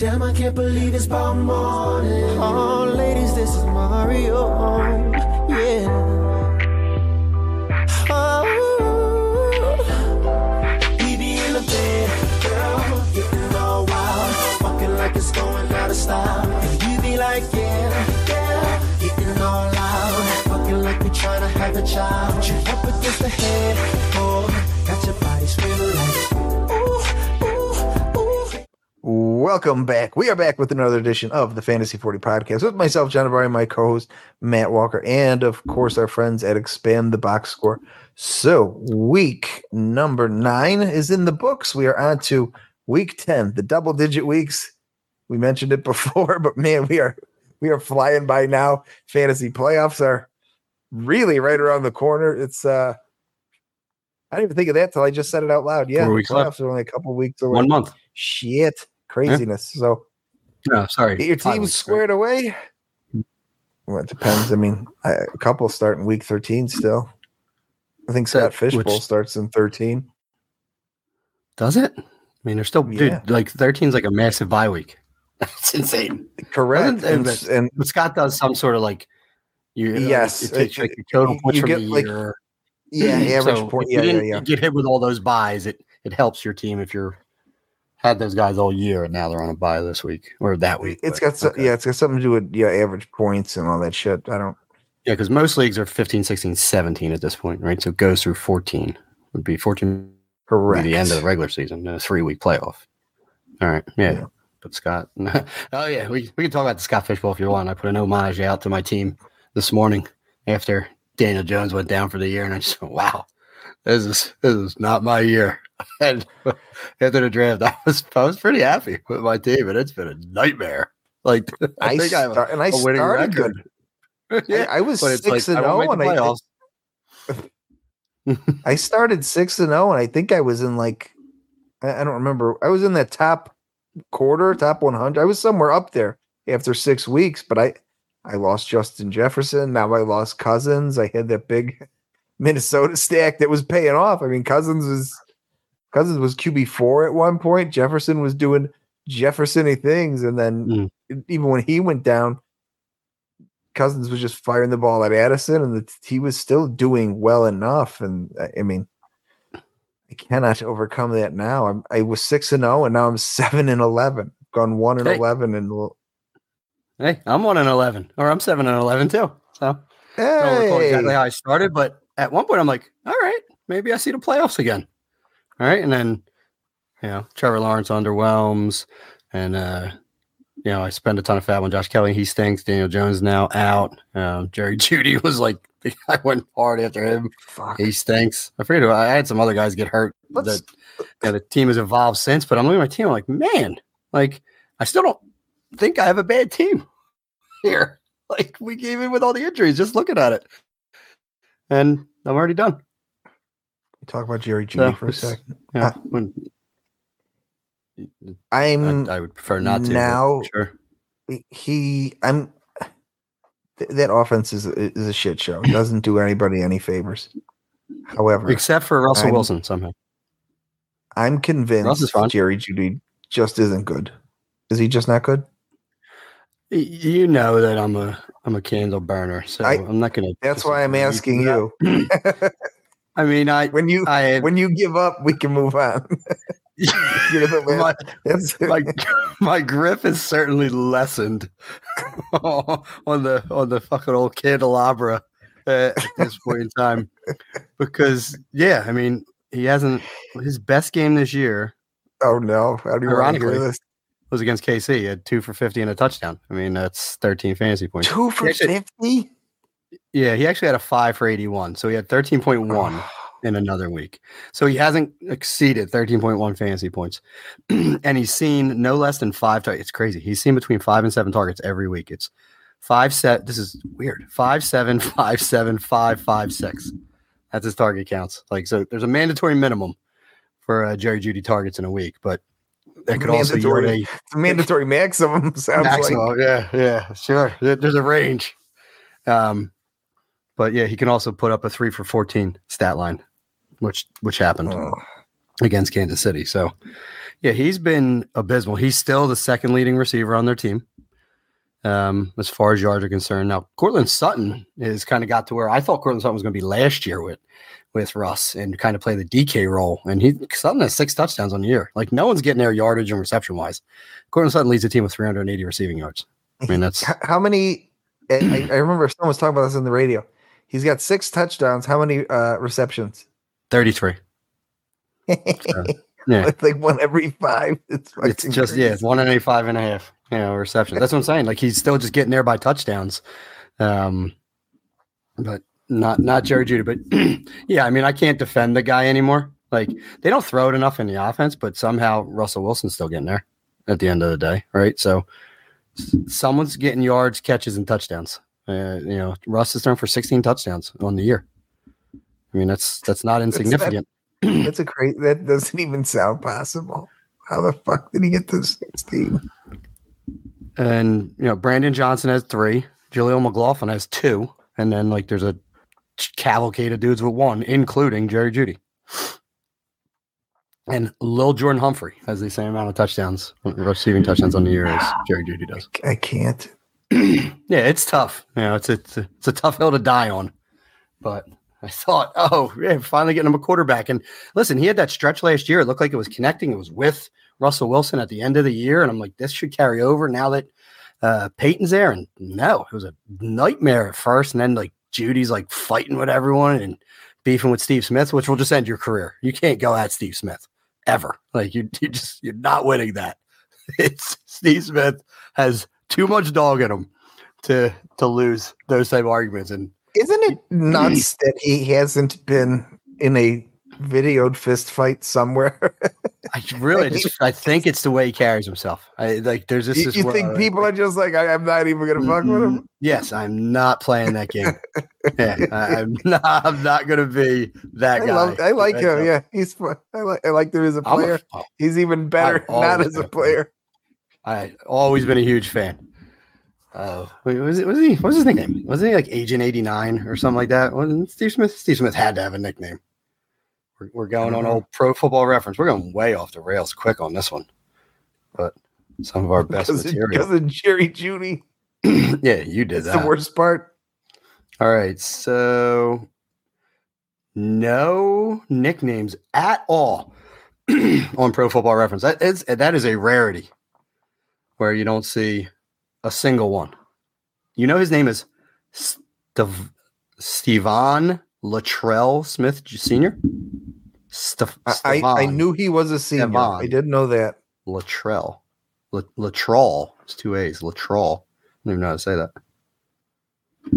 Damn, I can't believe it's about morning. Oh, ladies, this is Mario. Yeah. Oh. Be in the bed, girl, getting all wild. Fucking like it's going out of style. And you be like, yeah, getting all loud. Fucking like we tryna have a child. You up against the head, oh, Welcome back. We are back with another edition of the Fantasy 40 podcast with myself, John Barry, my co host, Matt Walker, and of course, our friends at Expand the Box Score. So, week number nine is in the books. We are on to week 10, the double digit weeks. We mentioned it before, but man, we are we are flying by now. Fantasy playoffs are really right around the corner. It's uh I didn't even think of that till I just said it out loud. Yeah, Four weeks playoffs left. are only a couple weeks away. One month. Shit, craziness. So No, sorry. Get your team squared away. Mm-hmm. Well, it depends. I mean, I, a couple start in week 13 still. I think Scott Fishbowl starts in 13. Does it? I mean, they're still, Yeah. dude, like 13 is like a massive bye week. That's insane. Correct. And, but- and But Scott does some sort of like, you, uh, Yes, it takes it- like your total points from get, the like, year. yeah, average So point. Yeah, you yeah, yeah. get hit with all those buys, it it helps your team if you're had those guys all year and now they're on a buy this week or that week. It's but, got so, okay. yeah, it's got something to do with yeah, average points and all that shit. I don't. Yeah, because most leagues are 15, 16, 17 at this point, right? So it goes through 14. Would be 14 Correct. the end of the regular season a three week playoff. All right. Yeah. Yeah. But Scott, oh, yeah, we, we can talk about the Scott Fishbowl if you want. I put an homage out to my team this morning after Daniel Jones went down for the year. And I just wow, this is, this is not my year. And after the draft, I was, I was pretty happy with my team, and it's been a nightmare. Like, I, I think I start, and I started record. good. yeah. I, I was six like, and zero, oh, and I, playoffs. I started six and zero, and I think I was in like I, I don't remember. I was in that top quarter, top one hundred. I was somewhere up there after six weeks, but I I lost Justin Jefferson. Now I lost Cousins. I had that big Minnesota stack that was paying off. I mean, Cousins was Cousins was QB four at one point. Jefferson was doing Jefferson-y things, and then hmm. even when he went down, Cousins was just firing the ball at Addison, and the, he was still doing well enough. And I- mean, I cannot overcome that now. I'm, I was six and zero, and now I'm seven and eleven. Gone one and Hey. eleven, and Hey, I'm one and eleven, or I'm seven and eleven too. So I don't recall exactly how I started, but at one point I'm like, all right, maybe I see the playoffs again. All right, and then you know Trevor Lawrence underwhelms, and uh, you know I spend a ton of fat on Josh Kelley. He stinks. Daniel Jones now out. Um, Jerry Jeudy was like I went hard after him. fuck. He stinks. I forget. I had some other guys get hurt. Let's- that yeah, the team has evolved since, but I'm looking at my team. I'm like, man, like I still don't think I have a bad team here. Like we gave in with all the injuries, just looking at it, and I'm already done. Talk about Jerry Jeudy So, for a second. Yeah, Uh, when- I'm I, I would prefer not to. now- sure. he. I'm. th- That offense is a- is a shit show. It doesn't do anybody any favors. However, Except for Russell I'm- Wilson somehow. I'm convinced. Jerry Jeudy just isn't good. Is he just not good? You know that I'm a I'm a candle burner, so I- I, am not gonna. That's why I'm asking you. I mean, I when you I when you give up, we can move on. The man. my, my my grip is certainly lessened on the on the fucking old candelabra uh, at this point in time because yeah i mean he hasn't his best game this year oh no! How do you want hear Ironically, this? was against kc he had two for 50 and a touchdown i mean that's 13 fantasy points Two for fifty. Yeah he actually had a five for 81 so he had 13.1 in another week. So he hasn't exceeded 13.1 fantasy points. and he's seen no less than five targets. It's crazy. He's seen between five and seven targets every week. It's five set. This is weird. Five, seven, five, seven, five, five, six. That's his target counts. Like, so there's a mandatory minimum for uh, Jerry Jeudy targets in a week, but that could also Mandatory. a It's a mandatory maximum. Sounds like. Yeah, yeah, sure. There's a range. Um, but yeah, he can also put up a three for 14 stat line, which which happened Oh, against Kansas City. So Yeah, he's been abysmal. He's still the second leading receiver on their team, um, as far as yards are concerned. Now, Courtland Sutton has kind of got to where I thought Courtland Sutton was going to be last year with with Russ and kind of play the DK role. And he Sutton has six touchdowns on the year. Like no one's getting their yardage and reception wise. Courtland Sutton leads the team with 380 receiving yards. I mean, that's How many? I, I remember someone was talking about this in the radio. He's got six touchdowns. How many uh, receptions? 33. Yeah. It's like one every five. It's, It's just, yeah, crazy. it's one and a five and a half, you know, receptions. That's what I'm saying. Like he's still just getting there by touchdowns. Um, but not, not Jerry Jeudy. But yeah, I mean, I can't defend the guy anymore. Like they don't throw it enough in the offense, but somehow Russell Wilson's still getting there at the end of the day. Right. So someone's getting yards, catches, and touchdowns. Uh, you know, Russ is thrown for 16 touchdowns on the year. I mean, that's, that's not insignificant. That's a crazy. That doesn't even sound possible. How the fuck did he get to sixteen? And you know, Brandon Johnson has three, Jaleel McLaughlin has two, and then like there's a cavalcade of dudes with one, including Jerry Jeudy. And Lil Jordan Humphrey has the same amount of touchdowns, receiving touchdowns on the year as Jerry Jeudy does. I can't. yeah, it's tough. You know, it's a, it's a it's a tough hill to die on. But I thought, oh, yeah, finally getting him a quarterback. And listen, he had that stretch last year. It looked like it was connecting. It was with Russell Wilson at the end of the year, and I'm like, this should carry over now that uh, Payton's there. And no, it was a nightmare at first, and then like Jeudy's like fighting with everyone and beefing with Steve Smith, which will just end your career. You can't go at Steve Smith ever. Like you, you just you're not winning that. It's Steve Smith has too much dog in him to to lose those type of arguments. And Isn't it nuts that he hasn't been in a videoed fist fight somewhere? I really just I think it's the way he carries himself. I like there's this. you you think people are just like, I, I'm not even gonna fuck with him? Mm, Yes, I'm not playing that game. yeah, I, am not. I'm not gonna be that I, guy. love, I like him. Yeah, he's fun. I like. I like him as a I'm a- player. he's even better not as a player. I always been a huge fan. Uh, wait, was it? Was he? What was his nickname? Wasn't he like Agent eighty nine or something like that? Wasn't Steve Smith? Steve Smith had to have a nickname. We're, we're going on old Pro Football Reference. We're going way off the rails quick on this one, but some of our best Because material. because of Jerry Jeudy. yeah, you did That's that. the worst part. All right, so no nicknames at all on Pro Football Reference. That is that is a rarity where you don't see a single one. You know his name is Stev- Stevan Latrell Smith Senior. Stef- I, I, I knew he was a senior. Stevan. I didn't know that. Latrell. La- Latrell. It's two A's. Latrell. I don't even know how to say that. I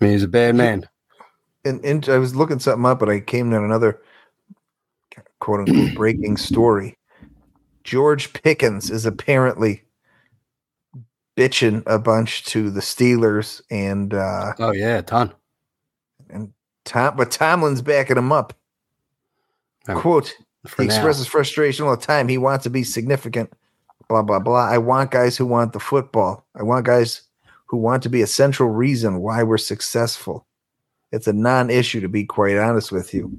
mean, he's a bad man. And, and I was looking something up, but I came to another quote unquote breaking story. George Pickens is apparently bitching a bunch to the Steelers and uh Oh yeah, a ton. and Tom but Tomlin's backing him up. Um, Quote He now. expresses frustration all the time. He wants to be significant. Blah blah blah. I want guys who want the football. I want guys who want to be a central reason why we're successful. It's a non-issue to be quite honest with you.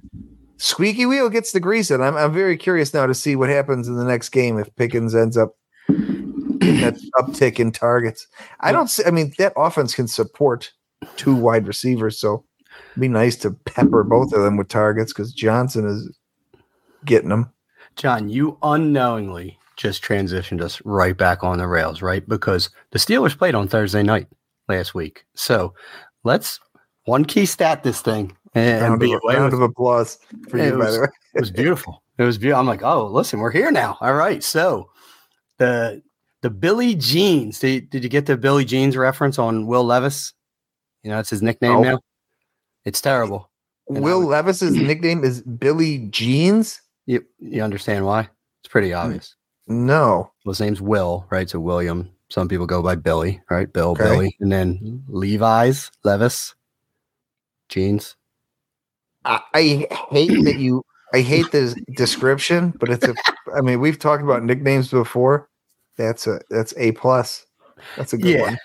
Squeaky wheel gets the grease and I'm I'm very curious now to see what happens in the next game if Pickens ends up that uptick in targets. I don't see I mean that offense can support two wide receivers, so it'd be nice to pepper both of them with targets because Johnson is getting them. John, you unknowingly just transitioned us right back on the rails, right? Because the Steelers played on Thursday night last week. So let's one key stat this thing and, round, be of, away round with of applause for you, by the way. it was beautiful. It was beautiful. I'm like, oh, listen, we're here now. All right. So the the Billy Jeans. Did, did you get the Billy Jeans reference on Will Levis? You know, it's his nickname No. now. It's terrible. And Will would- Levis's nickname is Billy Jeans? You you understand why? It's pretty hmm. obvious. No. Well, his name's Will, right? So William. Some people go by Billy, right? Bill, Okay. Billy, and then hmm. Levi's, Levis, Jeans. I, I hate that you I hate this description, but it's a I mean, we've talked about nicknames before. That's a that's A plus. That's a good Yeah. one.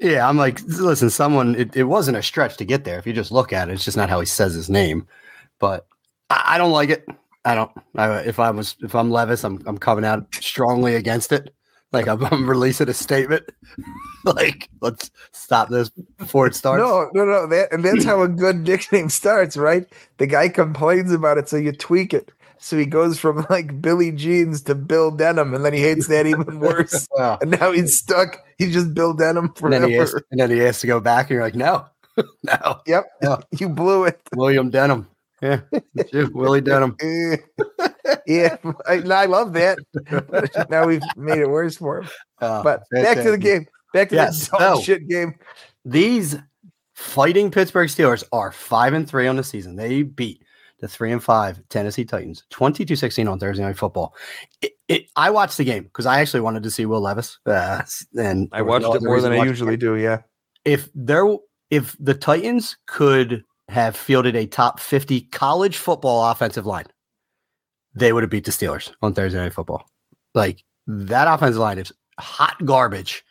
Yeah, I'm like, listen, someone. It, it wasn't a stretch to get there. If you just look at it, it's just not how he says his name. But I, I don't like it. I don't. I, if I was, if I'm Levis, I'm I'm coming out strongly against it. Like I'm, I'm releasing a statement. like let's stop this before it starts. No, no, no. That, and that's how a good nickname starts, right? The guy complains about it, so you tweak it. So he goes from like Billy Jeans to Bill Denham, and then he hates that even worse. Yeah. and now he's stuck. He's just Bill Denham And then, he has, forever. and then he has to go back, and you're like, no, no, Yep, Yeah. you blew it. William Denham. Yeah, Willie Denham. Eh. Yeah, I, I love that. But now we've made it worse for him. Uh, But back to the game. Back to Yes, the so- shit game. These fighting Pittsburgh Steelers are five and three on the season. They beat the three and five Tennessee Titans 22 16 on Thursday Night Football. It, it, I watched the game because I actually wanted to see Will Levis. Uh, and I watched no it more than I usually it. do. Yeah. If there, if the Titans could have fielded a top 50 college football offensive line, they would have beat the Steelers on Thursday Night Football. Like that offensive line is hot garbage,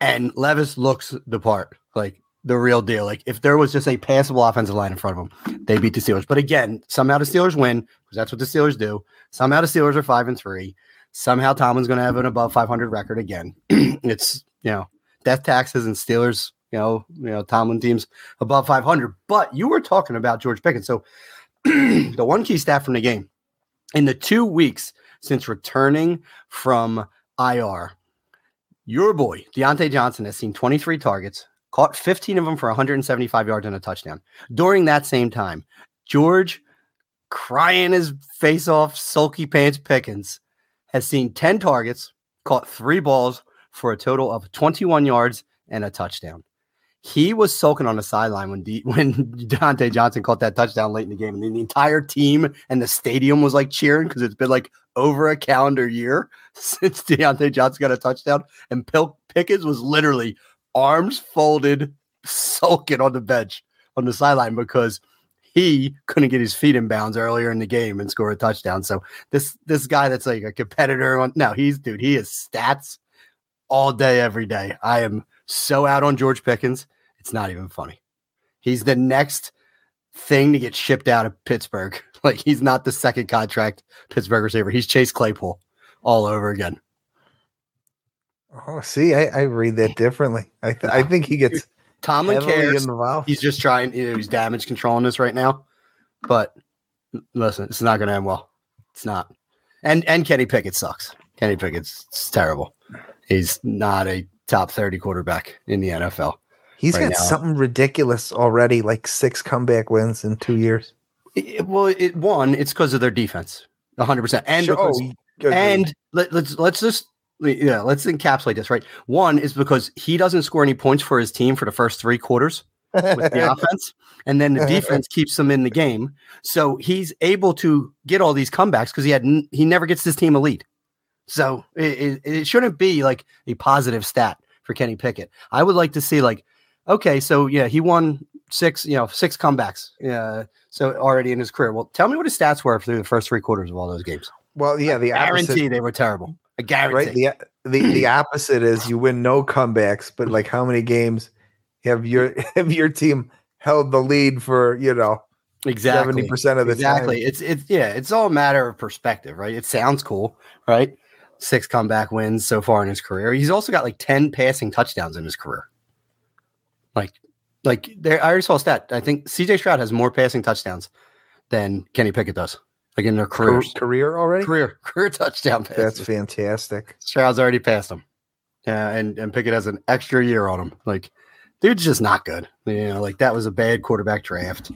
and Levis looks the part, like the real deal. Like if there was just a passable offensive line in front of them, they beat the Steelers. But again, somehow the Steelers win because that's what the Steelers do. Somehow the Steelers are five and three. Somehow Tomlin's going to have an above 500 record again. it's you know death taxes and Steelers. You know, you know Tomlin teams above 500. But you were talking about George Pickens, so the one key stat from the game in the two weeks since returning from IR, your boy Diontae Johnson has seen 23 targets, caught 15 of them for 175 yards and a touchdown. During that same time, George, crying his face off, sulky pants Pickens, has seen 10 targets, caught three balls for a total of 21 yards and a touchdown. He was sulking on the sideline when D- when Diontae Johnson caught that touchdown late in the game, and the entire team and the stadium was like cheering because it's been like over a calendar year since Diontae Johnson got a touchdown, and Pil- Pickens was literally arms folded, sulking on the bench on the sideline because he couldn't get his feet in bounds earlier in the game and score a touchdown. So this this guy that's like a competitor, on, no, he's dude, he is stats all day, every day. I am so out on George Pickens. It's not even funny. He's the next thing to get shipped out of Pittsburgh. Like he's not the second contract Pittsburgh receiver. He's Chase Claypool all over again. Oh, see, I, I read that differently. I th- I think he gets Tomlin cares. He's just trying. You know, he's damage controlling this right now. But listen, it's not going to end well. It's not. And and Kenny Pickett sucks. Kenny Pickett's terrible. He's not a top thirty quarterback in the NFL. He's right got now. something ridiculous already, like six comeback wins in two years. It- well, it one, it's because of their defense, hundred percent, and Sure, because- oh, and let, let's let's just yeah let's encapsulate this right. One is because he doesn't score any points for his team for the first three quarters with the offense, and then the defense keeps them in the game. So he's able to get all these comebacks because he had he never gets his team a lead. So it, it, it shouldn't be like a positive stat for Kenny Pickett. I would like to see like okay, so yeah, he won six you know six comebacks. Yeah, so already in his career. Well, tell me what his stats were through the first three quarters of all those games. well, yeah, the guarantee opposite, they were terrible. I guarantee. right? The the the opposite is you win no comebacks, but like how many games have your have your team held the lead for you know exactly. seventy percent of the exactly. time? It's it's yeah. It's all a matter of perspective, right? It sounds cool, right? Six comeback wins so far in his career. He's also got like ten passing touchdowns in his career. Like, like there. I already saw a stat. I think C.J. Stroud has more passing touchdowns than Kenny Pickett does. Like in their Car- careers, career already. career career touchdown passes. That's fantastic. Stroud's already passed him. Yeah, and and Pickett has an extra year on him. Like, dude's just not good. You know, like that was a bad quarterback draft.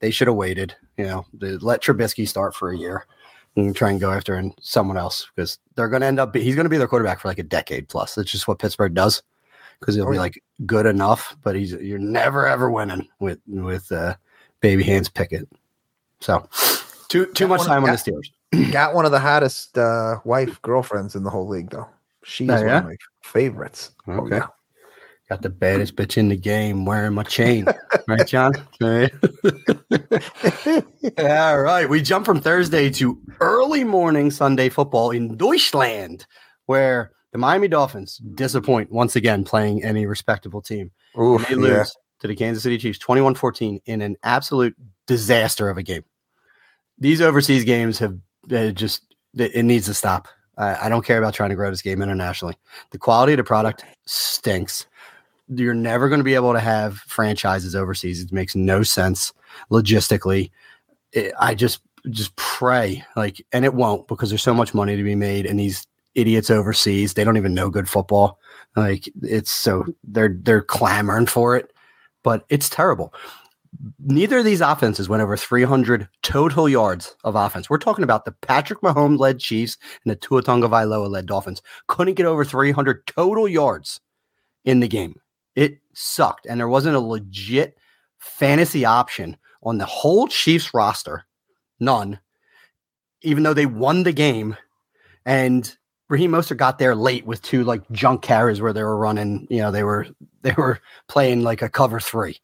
They should have waited. You know, let Trubisky start for a year and try and go after and someone else because they're going to end up. Be, he's going to be their quarterback for like a decade plus. That's just what Pittsburgh does because he'll Oh, be like good enough, but he's you're never ever winning with with uh, baby hands Pickett. So too too Got much one- time on the got- Steelers. Got one of the hottest uh, wife girlfriends in the whole league, though. She's Oh, one yeah? of my favorites. Oh, Okay. yeah. Got the baddest bitch in the game wearing my chain. right, John? All right. All right. We jump from Thursday to early morning Sunday football in Deutschland, where the Miami Dolphins disappoint once again playing any respectable team. Oof, They yeah. lose to the Kansas City Chiefs 21 14 in an absolute disaster of a game. these overseas games have just it, it needs to stop. I, I don't care about trying to grow this game internationally. The quality of the product stinks. You're never going to be able to have franchises overseas. It makes no sense logistically. It, I just just pray like, and it won't because there's so much money to be made, and these idiots overseas they don't even know good football. Like it's so they're they're clamoring for it, but it's terrible neither of these offenses went over 300 total yards of offense. We're talking about the Patrick Mahomes led Chiefs and the Tua Tagovailoa led Dolphins couldn't get over 300 total yards in the game. It sucked, and there wasn't a legit fantasy option on the whole Chiefs roster. None, even though they won the game, and Raheem Mostert got there late with two like junk carries where they were running. You know, they were they were playing like a cover three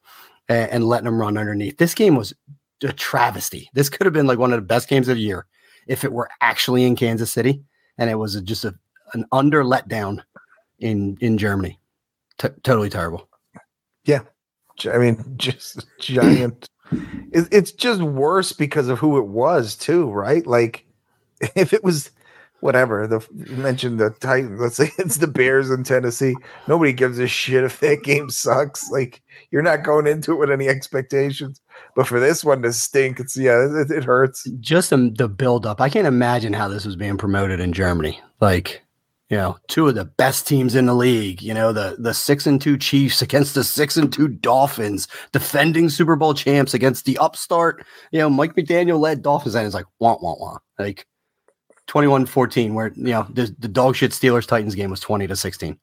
and, and letting them run underneath. This game was a travesty. This could have been like one of the best games of the year if it were actually in Kansas City, and it was just a, an under letdown in in Germany. T- totally terrible. Yeah, I mean, just giant. it, it's just worse because of who it was too, right? Like, if it was whatever the you mentioned the Titans. Let's say it's the Bears in Tennessee. Nobody gives a shit if that game sucks. Like you're not going into it with any expectations. But for this one to stink, it's yeah, it, it hurts. Just the, the build up. I can't imagine how this was being promoted in Germany. Like you know, two of the best teams in the league. You know, the the six and two Chiefs against the six and two Dolphins, defending Super Bowl champs against the upstart, you know, Mike McDaniel led Dolphins, and it's like want want want. Like 21-14 where you know the, the dog shit Steelers Titans game was 20 to 16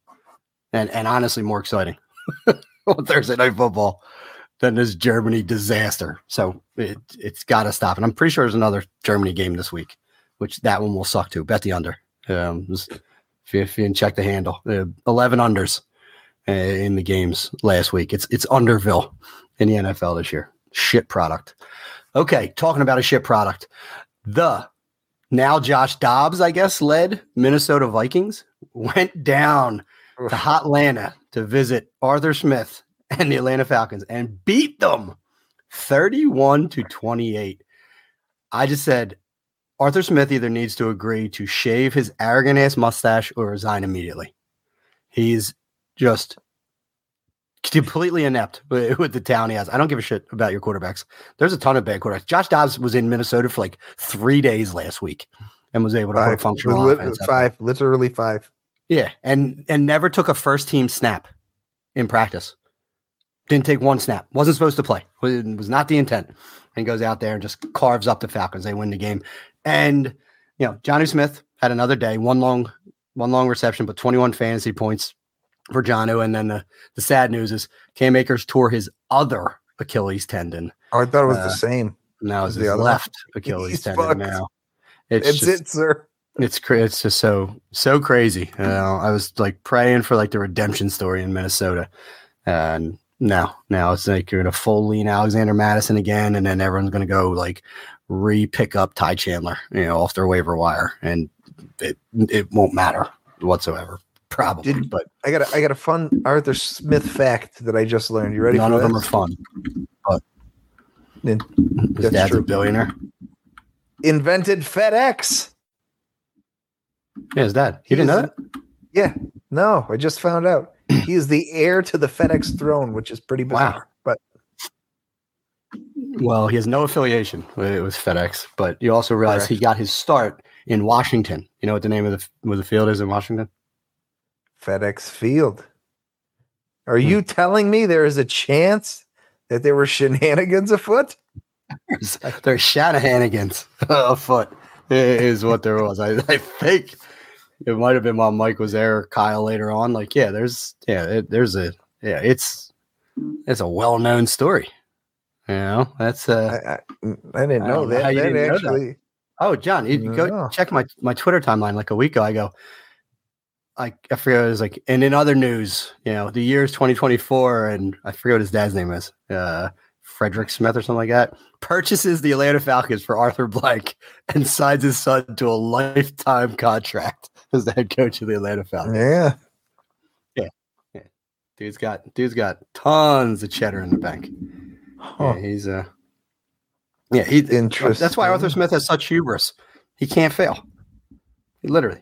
and and honestly more exciting on Thursday night football than this Germany disaster so it it's got to stop and I'm pretty sure there's another Germany game this week which that one will suck too bet the under um just, if, you, check the handle. Uh, 11 unders uh, in the games last week. It's it's underville in the NFL this year. Shit product. Okay talking about a shit product. The now Josh Dobbs, I guess, led Minnesota Vikings, went down to Hot Atlanta to visit Arthur Smith and the Atlanta Falcons and beat them 31 to 28. I just said Arthur Smith either needs to agree to shave his arrogant ass mustache or resign immediately. He's just completely inept with the town he has. I don't give a shit about your quarterbacks. There's a ton of bad quarterbacks. Josh Dobbs was in Minnesota for like three days last week and was able to five, put a functional li- offense. Five, literally five. Yeah, and and never took a first team snap in practice. Didn't take one snap. Wasn't supposed to play. Was, was not the intent. And goes out there and just carves up the Falcons. They win the game. And you know, Jonnu Smith had another day, one long, one long reception, but 21 fantasy points for Jonnu. And then the, the sad news is Cam Akers tore his other Achilles tendon. Oh, I thought it was Uh, the same. Now it's The left one. Achilles He's tendon fucked. now. It's It's just, it, sir. it's cra- it's just so so crazy. You know, I was like praying for like the redemption story in Minnesota, and now now it's like you're gonna full lean Alexander Mattison again, and then everyone's gonna go like re pick up Ty Chandler, you know, off their waiver wire, and it it won't matter whatsoever, probably. Did- but I got a, I got a fun Arthur Smith fact that I just learned. You ready? none for of them are fun. But Yeah, his dad's true. a billionaire. Invented FedEx. Yeah, his dad. He didn't know He's- that. Yeah. No, I just found out. He is the heir to the FedEx throne, which is pretty Wow. bizarre. But Well, he has no affiliation with, FedEx, but you also realize he got his start in Washington. You know what the name of the where the field is in Washington? FedEx Field. Are Hmm. you telling me there is a chance that there were shenanigans afoot? There's, there's Shanahanigans afoot is what there was. I, I think it might have been while Mike was there, or Kyle later on. Like, yeah, there's yeah, it, there's a yeah, it's it's a well known story. You know, that's uh I, I, I didn't know don't that. that didn't know that. Oh, John, you you go check my my Twitter timeline like a week ago. I go, I I forget it was like, and in other news, you know, the year is 2024, and I forget what his dad's name is, uh, Frederick Smith or something like that, purchases the Atlanta Falcons for Arthur Blank and signs his son to a lifetime contract as the head coach of the Atlanta Falcons. Yeah. Yeah. Dude's got dude's got tons of cheddar in the bank. Huh. Yeah, he's uh Yeah, he. Interesting. That's why Arthur Smith has such hubris. He can't fail. He literally.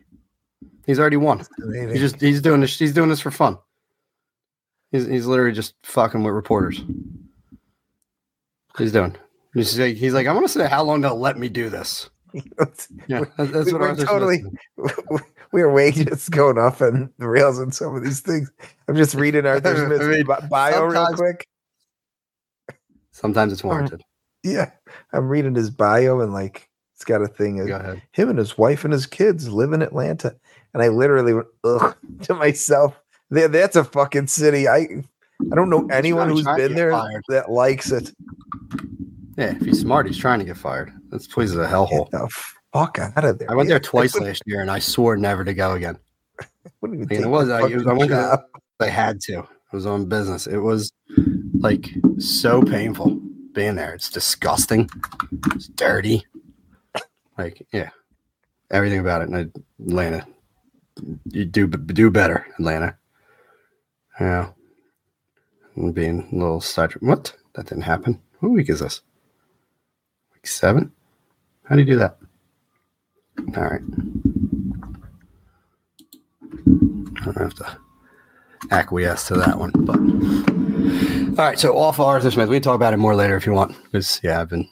He's already won. He's just he's doing this. He's doing this for fun. He's he's literally just fucking with reporters. He's doing. He's like, he's like I want to say how long they'll let me do this. Yeah, that's, that's we what were totally We are way just going off on the rails on some of these things. I'm just reading Arthur I Smith's mean, bi- bio real quick. Sometimes it's warranted. Yeah, I'm reading his bio and like it's got a thing of Go ahead. him and his wife and his kids live in Atlanta, and I literally went ugh to myself. That that's a fucking city. I I don't know anyone who's been there fired. that likes it. Yeah, if he's smart, he's trying to get fired. This place is a hellhole. Get the fuck out of there. I went Yeah, there twice last year, and I swore never to go again. I mean, it was I, it was- I went job. I had to. It was on business. It was like so painful being there. It's disgusting. It's dirty. Like yeah, everything about it. And Atlanta, you do do better, Atlanta. Yeah, being a little side. What? That didn't happen. What week is this? Week seven. How do you do that? All right. I don't have to acquiesce to that one. But all right, so off of Arthur Smith. We can talk about it more later if you want. Because yeah, I've been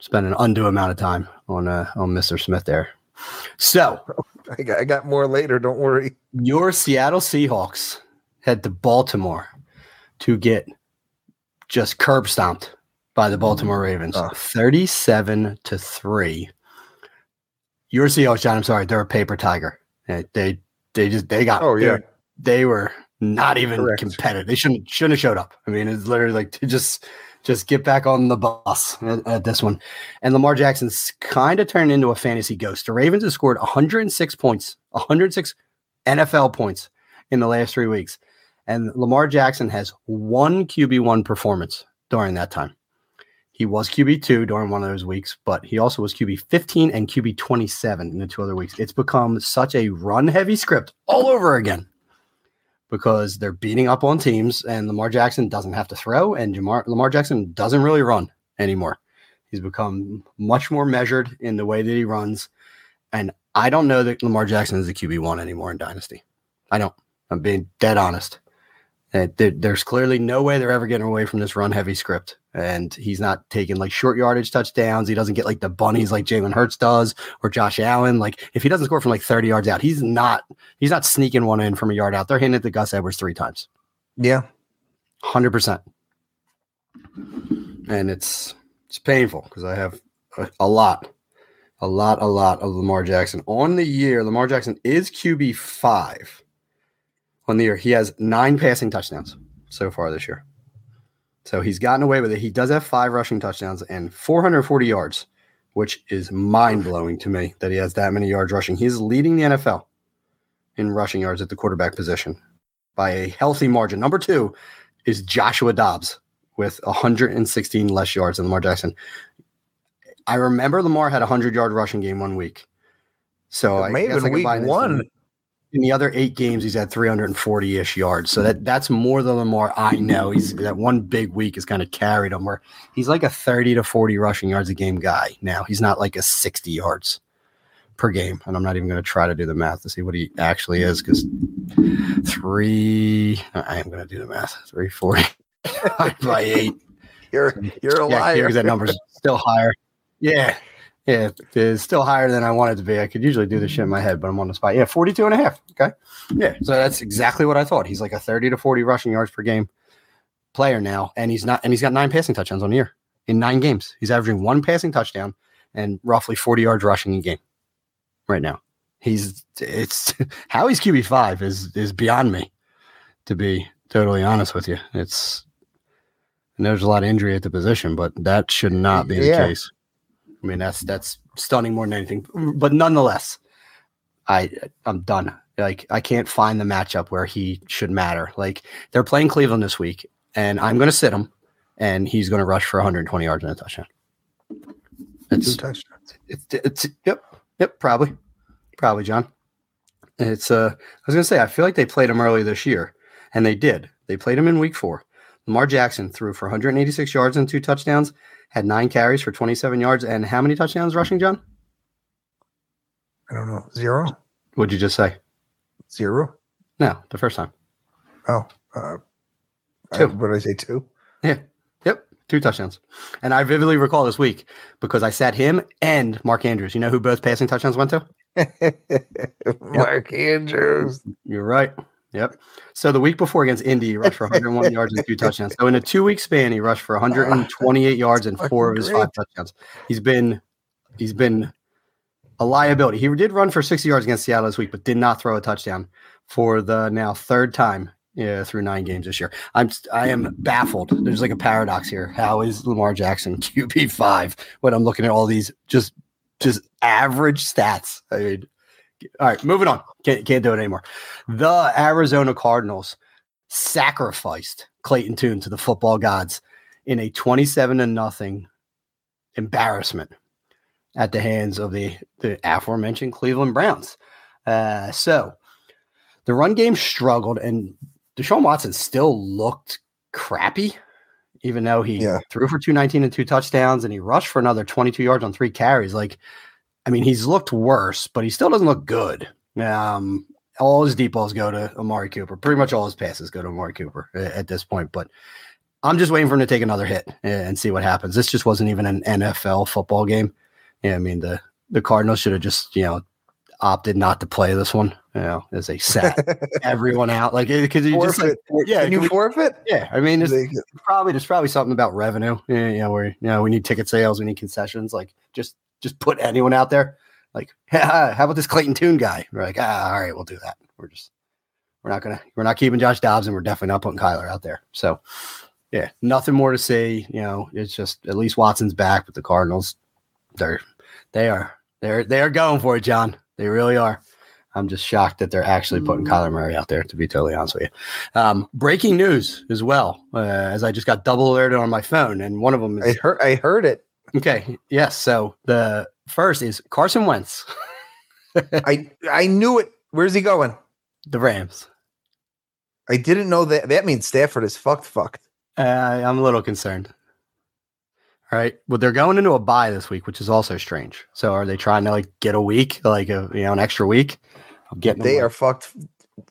spending an undue amount of time on uh, on Mr. Smith there. So I got, I got more later. Don't worry. your Seattle Seahawks head to Baltimore to get just curb stomped by the Baltimore Ravens, Oh. thirty-seven to three. Your Seahawks, John. I'm sorry, they're a paper tiger. They they, they just they got Oh yeah. they're- they were not even Correct. competitive. They shouldn't shouldn't have showed up. I mean, it's literally like to just just get back on the bus at, at this one. And Lamar Jackson's kind of turned into a fantasy ghost. The Ravens have scored 106 points, 106 NFL points in the last three weeks, and Lamar Jackson has one QB one performance during that time. He was QB two during one of those weeks, but he also was QB 15 and QB 27 in the two other weeks. It's become such a run heavy script all over again because they're beating up on teams and Lamar Jackson doesn't have to throw and Jamar, Lamar Jackson doesn't really run anymore. He's become much more measured in the way that he runs. And I don't know that Lamar Jackson is a QB1 anymore in Dynasty. I don't. I'm being dead honest. Uh, there's clearly no way they're ever getting away from this run heavy script. And he's not taking like short yardage touchdowns. He doesn't get like the bunnies like Jalen Hurts does or Josh Allen. Like if he doesn't score from like 30 yards out, he's not he's not sneaking one in from a yard out. They're hitting it to Gus Edwards three times. Yeah. Hundred percent. And it's it's painful because I have a, a lot, a lot, a lot of Lamar Jackson on the year. Lamar Jackson is QB five on the year. He has nine passing touchdowns so far this year. So he's gotten away with it. He does have five rushing touchdowns and 440 yards, which is mind blowing to me that he has that many yards rushing. He's leading the NFL in rushing yards at the quarterback position by a healthy margin. Number two is Joshua Dobbs with 116 less yards than Lamar Jackson. I remember Lamar had a 100 yard rushing game one week. So I Maybe guess I week one. In- the other eight games, he's had 340 ish yards. So that that's more than Lamar I know. He's that one big week has kind of carried him where he's like a 30 to 40 rushing yards a game guy now. He's not like a 60 yards per game. And I'm not even going to try to do the math to see what he actually is because three, I am going to do the math 340 by eight. You're you're a Yeah, liar. because that number's still higher. Yeah. Yeah, it's still higher than I want it to be. I could usually do this shit in my head, but I'm on the spot. Yeah, 42 and a half. Okay. Yeah. So that's exactly what I thought. He's like a 30 to 40 rushing yards per game player now. And he's not, and he's got nine passing touchdowns on the year in nine games. He's averaging one passing touchdown and roughly 40 yards rushing a game right now. He's, it's how he's QB5 is, is beyond me, to be totally honest with you. It's, and there's a lot of injury at the position, but that should not be Yeah. the case. I mean, that's that's stunning more than anything. But nonetheless, I I'm done. Like I can't find the matchup where he should matter. Like they're playing Cleveland this week, and I'm going to sit him, and he's going to rush for 120 yards and a touchdown. Two It's touchdowns. it's, it's yep yep probably probably John. It's uh I was gonna say I feel like they played him early this year, and they did. They played him in week four. Lamar Jackson threw for 186 yards and two touchdowns, had nine carries for 27 yards, and how many touchdowns rushing, John? I don't know. Zero? What'd you just say? Zero? No, the first time. Oh, uh, I, what did I say? Two? Yeah. Yep. Two touchdowns. And I vividly recall this week because I sat him and Mark Andrews. You know who both passing touchdowns went to? Mark Andrews. You're right. Yep. So the week before against Indy, he rushed for 101 yards and two touchdowns. So in a two week span, he rushed for 128 yards and four of his five touchdowns. He's been he's been a liability. He did run for 60 yards against Seattle this week, but did not throw a touchdown for the now third time yeah, through nine games this year. I'm I am baffled. There's like a paradox here. How is Lamar Jackson QB five when I'm looking at all these just just average stats? I mean, all right, moving on. Can't can't do it anymore. The Arizona Cardinals sacrificed Clayton Tune to the football gods in a 27 to nothing embarrassment at the hands of the the aforementioned Cleveland Browns. Uh, so the run game struggled, and Deshaun Watson still looked crappy, even though he Yeah. threw for 219 and two touchdowns and he rushed for another 22 yards on three carries. Like, I mean, he's looked worse, but he still doesn't look good. Um, all his deep balls go to Amari Cooper. Pretty much all his passes go to Amari Cooper at this point. But I'm just waiting for him to take another hit and see what happens. This just wasn't even an NFL football game. Yeah, I mean the the Cardinals should have just you know opted not to play this one. You know, as they sat everyone out like because you just like Forfeit. yeah, Can you we- forfeit? yeah. I mean, probably there's probably something about revenue. Yeah, you know, where you know we need ticket sales, we need concessions. Like just just put anyone out there. Like, how about this Clayton Tune guy? We're like, ah, all right, we'll do that. We're just we're not gonna we're not keeping Josh Dobbs, and we're definitely not putting Kyler out there. So, yeah, nothing more to say. You know, it's just at least Watson's back, but the Cardinals, they're they are they're they are going for it, John. They really are. I'm just shocked that they're actually putting Kyler Murray out there. To be totally honest with you, um, breaking news as well. Uh, as I just got double alerted on my phone, and one of them I heard. I heard it. Okay. Yes. So the first is Carson Wentz, I I knew it. Where's he going? the Rams. I didn't know that. That means Stafford is fucked. Fucked. Uh, I'm a little concerned. All right. Well, they're going into a bye this week, which is also strange. So are they trying to like get a week, like a you know an extra week? of Getting They are like, fucked.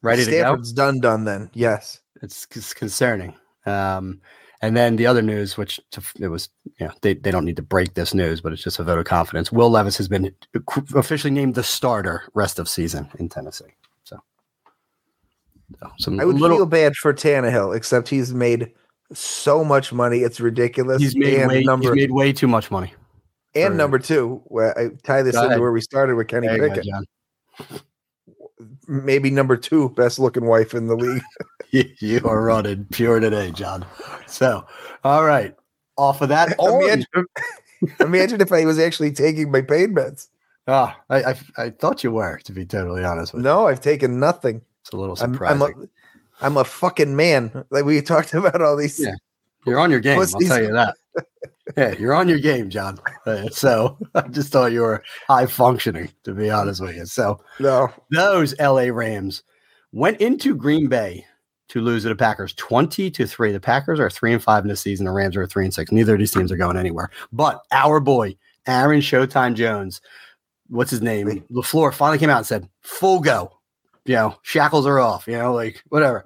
ready to go. Stafford's done. Done. Then yes. It's, it's concerning. Um, and then the other news, which it was, you know, they, they don't need to break this news, but it's just a vote of confidence. Will Levis has been uh, officially named the starter rest of season in Tennessee. So, so I would little. feel bad for Tannehill, except he's made so much money. It's ridiculous. He's made and way number he's made way too much money. and for- number two. Where I tie this into where we started with Kenny There you go, Pickett. Maybe number two best looking wife in the league. You, are running pure today, John. So, all right. Off of that, imagine, imagine if I was actually taking my pain meds. Ah, I, I I thought you were, to be totally honest with you. No, I've taken nothing. It's a little I'm, surprising. I'm a I'm a fucking man. Like we talked about all these. Yeah. You're on your game. I'll tell you that. Yeah, you're on your game, John. Uh, so I just thought you were high functioning, to be honest with you. So No, those LA Rams went into Green Bay to lose to the Packers 20 to 3. The Packers are three and five in the season. The Rams are three and six. Neither of these teams are going anywhere. But our boy, Aaron Showtime Jones, what's his name? LaFleur finally came out and said, full go. You know, shackles are off, you know, like whatever.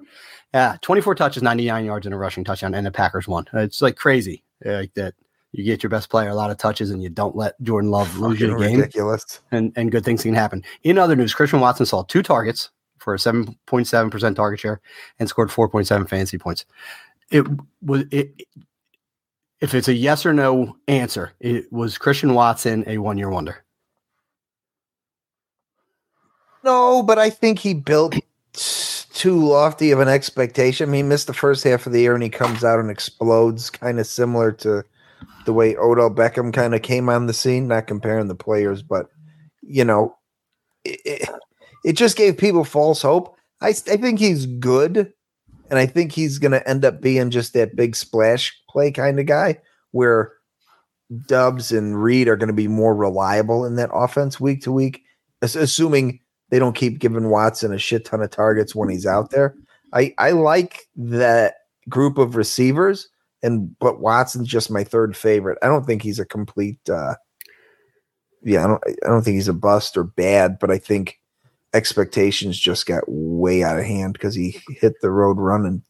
Yeah, 24 touches, 99 yards, and a rushing touchdown, and the Packers won. It's like crazy. Like that you get your best player a lot of touches and you don't let Jordan Love lose you the game ridiculous. and, and good things can happen. In other news, Christian Watson saw two targets for a 7.7% target share and scored 4.7 fantasy points. It was it if it's a yes or no answer, it was Christian Watson a one year wonder. No, but I think he built too lofty of an expectation. He missed the first half of the year and he comes out and explodes, kind of similar to the way Odell Beckham kind of came on the scene. Not comparing the players, but you know, it, it, just gave people false hope. I think he's good, and I think he's going to end up being just that big splash play kind of guy where Doubs and Reed are going to be more reliable in that offense week to week, assuming they don't keep giving Watson a shit ton of targets when he's out there. I I like that group of receivers, and but Watson's just my third favorite. I don't think he's a complete. uh Yeah, I don't. I don't think he's a bust or bad, but I think expectations just got way out of hand because he hit the road running.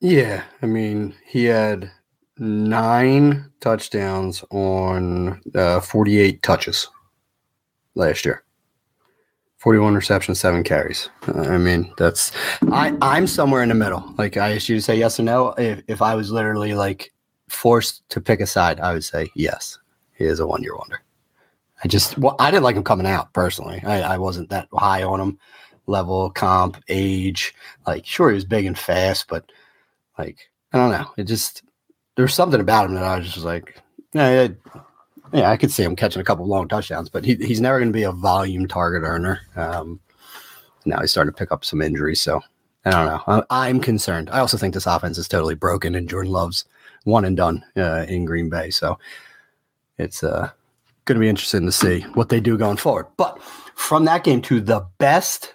Yeah, I mean, he had nine touchdowns on uh, 48 touches last year. 41 receptions, seven carries. Uh, I mean, that's I I'm somewhere in the middle. Like I asked you to say yes or no. If if I was literally like forced to pick a side, I would say yes. He is a one year wonder. I just well, I didn't like him coming out personally. I, I wasn't that high on him. Level, comp, age. Like, sure, he was big and fast, but like I don't know. It just there's something about him that I was just like, yeah, yeah, I could see him catching a couple long touchdowns, but he, he's never going to be a volume target earner. Um, now he's starting to pick up some injuries, so I don't know. I, am concerned. I also think this offense is totally broken, and Jordan Love's one and done uh, in Green Bay, so it's uh, going to be interesting to see what they do going forward. But from that game to the best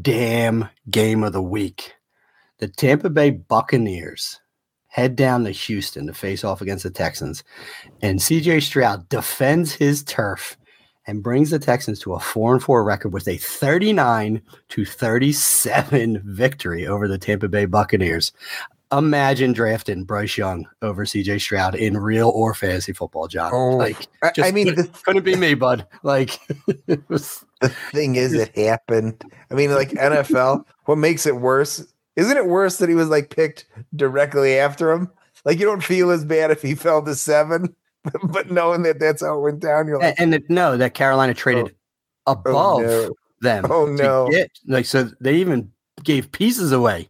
damn game of the week, the Tampa Bay Buccaneers head down to Houston to face off against the Texans. And CJ Stroud defends his turf and brings the Texans to a 4 and 4 record with a 39 to 37 victory over the Tampa Bay Buccaneers. Imagine drafting Bryce Young over CJ Stroud in real or fantasy football, John. Oh, like, I, I mean, couldn't, the, couldn't be me, bud. Like, was, the thing is, it happened. I mean, like NFL, what makes it worse isn't it worse that he was like picked directly after him? Like you don't feel as bad if he fell to seven, but knowing that that's how it went down, you're like, and, and no, that Carolina traded oh, above oh no. them. Oh no! Get, like so, they even gave pieces away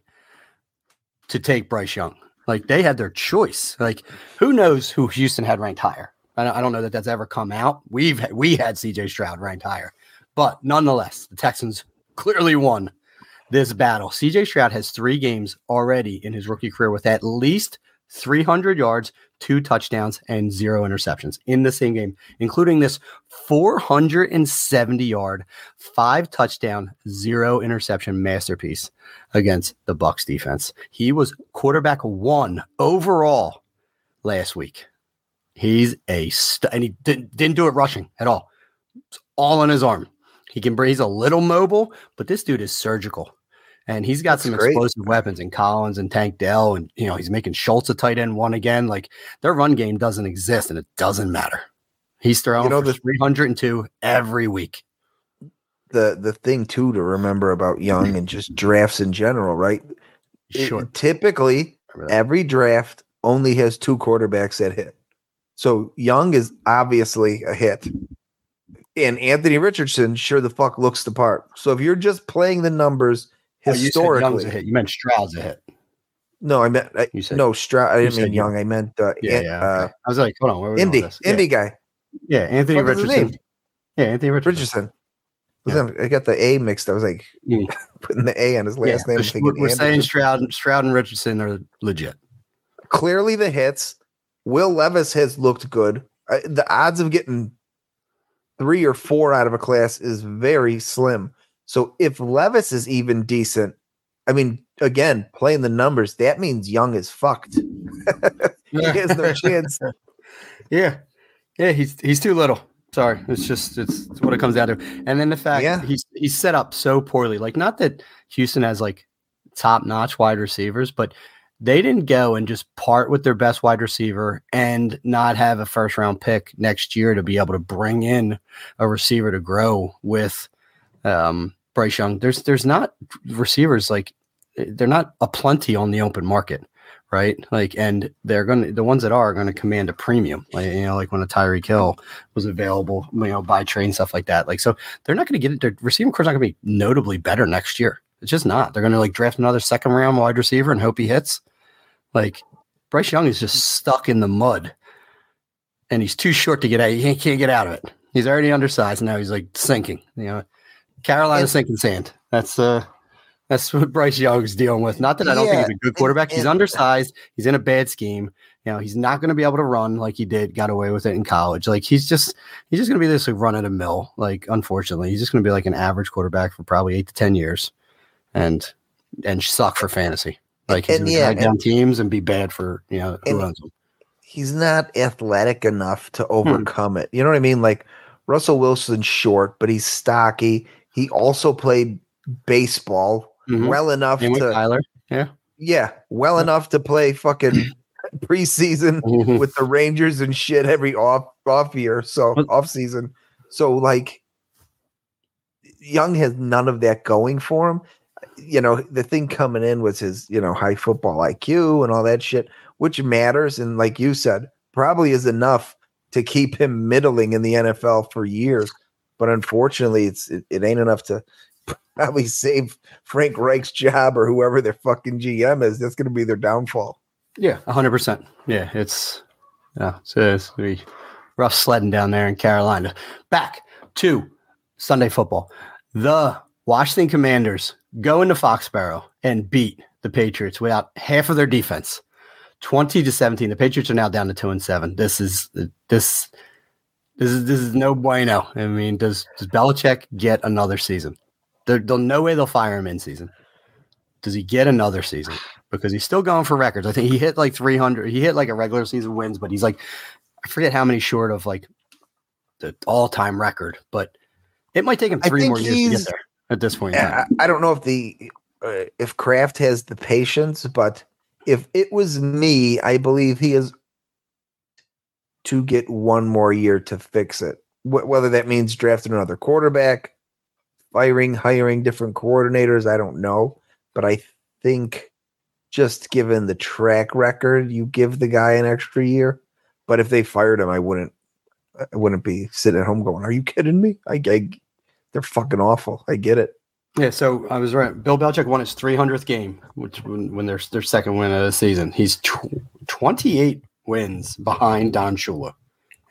to take Bryce Young. Like they had their choice. Like who knows who Houston had ranked higher? I don't know that that's ever come out. We've we had CJ Stroud ranked higher, but nonetheless, the Texans clearly won this battle. CJ Stroud has three games already in his rookie career with at least 300 yards, two touchdowns, and zero interceptions in the same game, including this 470 yard, five touchdown, zero interception masterpiece against the Bucs defense. He was quarterback one overall last week. He's a st- and he didn't, didn't do it rushing at all. It's all on his arm. He can bring. he's a little mobile, but this dude is surgical. And he's got That's some great. explosive weapons in Collins and Tank Dell. And, you know, he's making Schultz a tight end one again. Like their run game doesn't exist and it doesn't matter. He's throwing you know, the 302 every week. The the thing too to remember about Young and just drafts in general, right? Sure. It, typically, every draft only has two quarterbacks that hit. So Young is obviously a hit. And Anthony Richardson sure the fuck looks the part. So if you're just playing the numbers historically. Oh, you, hit. you meant Stroud's a hit. No, I meant I, you said, no Stroud. I didn't mean Young. I meant uh, yeah, yeah uh, I was like, hold on, where Indy, Indy yeah. guy. Yeah, Anthony what Richardson. Yeah, Anthony Richardson. Richardson. Yeah. I got the A mixed. I was like putting the A on his last name. We're, we're saying Stroud, Stroud and Richardson are legit. Clearly, the hits. Will Levis has looked good. Uh, the odds of getting three or four out of a class is very slim. So if Levis is even decent, I mean, again, playing the numbers, that means Young is fucked. he has no chance. Yeah. Yeah, he's he's too little. Sorry. It's just it's, it's what it comes down to. And then the fact yeah. he's he's set up so poorly. Like not that Houston has like top notch wide receivers, but they didn't go and just part with their best wide receiver and not have a first round pick next year to be able to bring in a receiver to grow with um Bryce Young. There's there's not receivers like they're not a plenty on the open market, right? Like, and they're to the ones that are going to command a premium. Like you know, like when a Tyreek Hill was available, you know, by train stuff like that. Like, so they're not to get it. Their receiving core's not to be notably better next year. It's just not. They're to like draft another second round wide receiver and hope he hits. Like Bryce Young is just stuck in the mud, and he's too short to get out. He can't, can't get out of it. He's already undersized. Now he's like sinking. You know, Carolina's sinking sand. That's uh that's what Bryce Young's dealing with. Not that I don't yeah, think he's a good quarterback. And, he's undersized. He's in a bad scheme. You know, he's not going to be able to run like he did, got away with it in college. Like he's just he's just going to be this like run at a mill. Like unfortunately, he's just going to be like an average quarterback for probably eight to ten years, and and suck for fantasy. Like he's And going to yeah, drag down teams and be bad for you know who and- owns them. he's not athletic enough to Hmm. overcome it. You know what I mean? Like Russell Wilson's short, but he's stocky. He also played baseball Mhm. well enough to Tyler, yeah, Yeah. well enough to play fucking preseason Mhm. with the Rangers and shit every off off year, so But- off season. So like Young has none of that going for him. You know, the thing coming in was his, you know, high football IQ and all that shit, which matters. And like you said, probably is enough to keep him middling in the NFL for years. But unfortunately, it's it, it ain't enough to probably save Frank Reich's job or whoever their fucking GM is. That's going to be their downfall. yeah, hundred percent. Yeah, it's yeah, it's, uh, it's be rough sledding down there in Carolina. Back to Sunday football. The Washington Commanders go into Foxborough and beat the Patriots without half of their defense. 20 to 17. The Patriots are now down to 2 and 7. This is this this is this is no bueno. I mean, does does Belichick get another season? There, no way they'll fire him in season. Does he get another season? Because he's still going for records. I think he hit like 300. He hit like a regular season wins, but he's like I forget how many short of like the all-time record, but it might take him three more years to get there at this point. in. I, I don't know if the uh, if Kraft has the patience, but if it was me, I believe he is to get one more year to fix it. Wh- whether that means drafting another quarterback, firing, hiring different coordinators, I don't know. But I think just given the track record, you give the guy an extra year. But if they fired him, I wouldn't. I wouldn't be sitting at home going, "Are you kidding me?" I, I they're fucking awful. I get it. Yeah, so I was right. Bill Belichick won his 300th game, which when, when their their second win of the season. He's tw- 28 wins behind Don Shula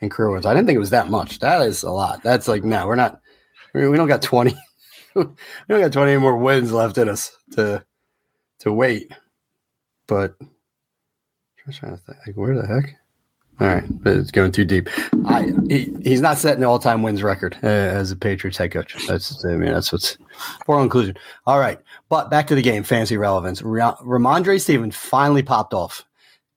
and career wins. I didn't think it was that much. That is a lot. That's like no, we're not. We don't got 20. we don't got 20 more wins left in us to to wait. But I'm trying to think, like, where the heck? All right, but it's going too deep. I he, he's not setting the all time wins record uh, as a Patriots head coach. That's I mean that's what's for inclusion. All right, but back to the game, fancy relevance. Rhamondre Stevens finally popped off.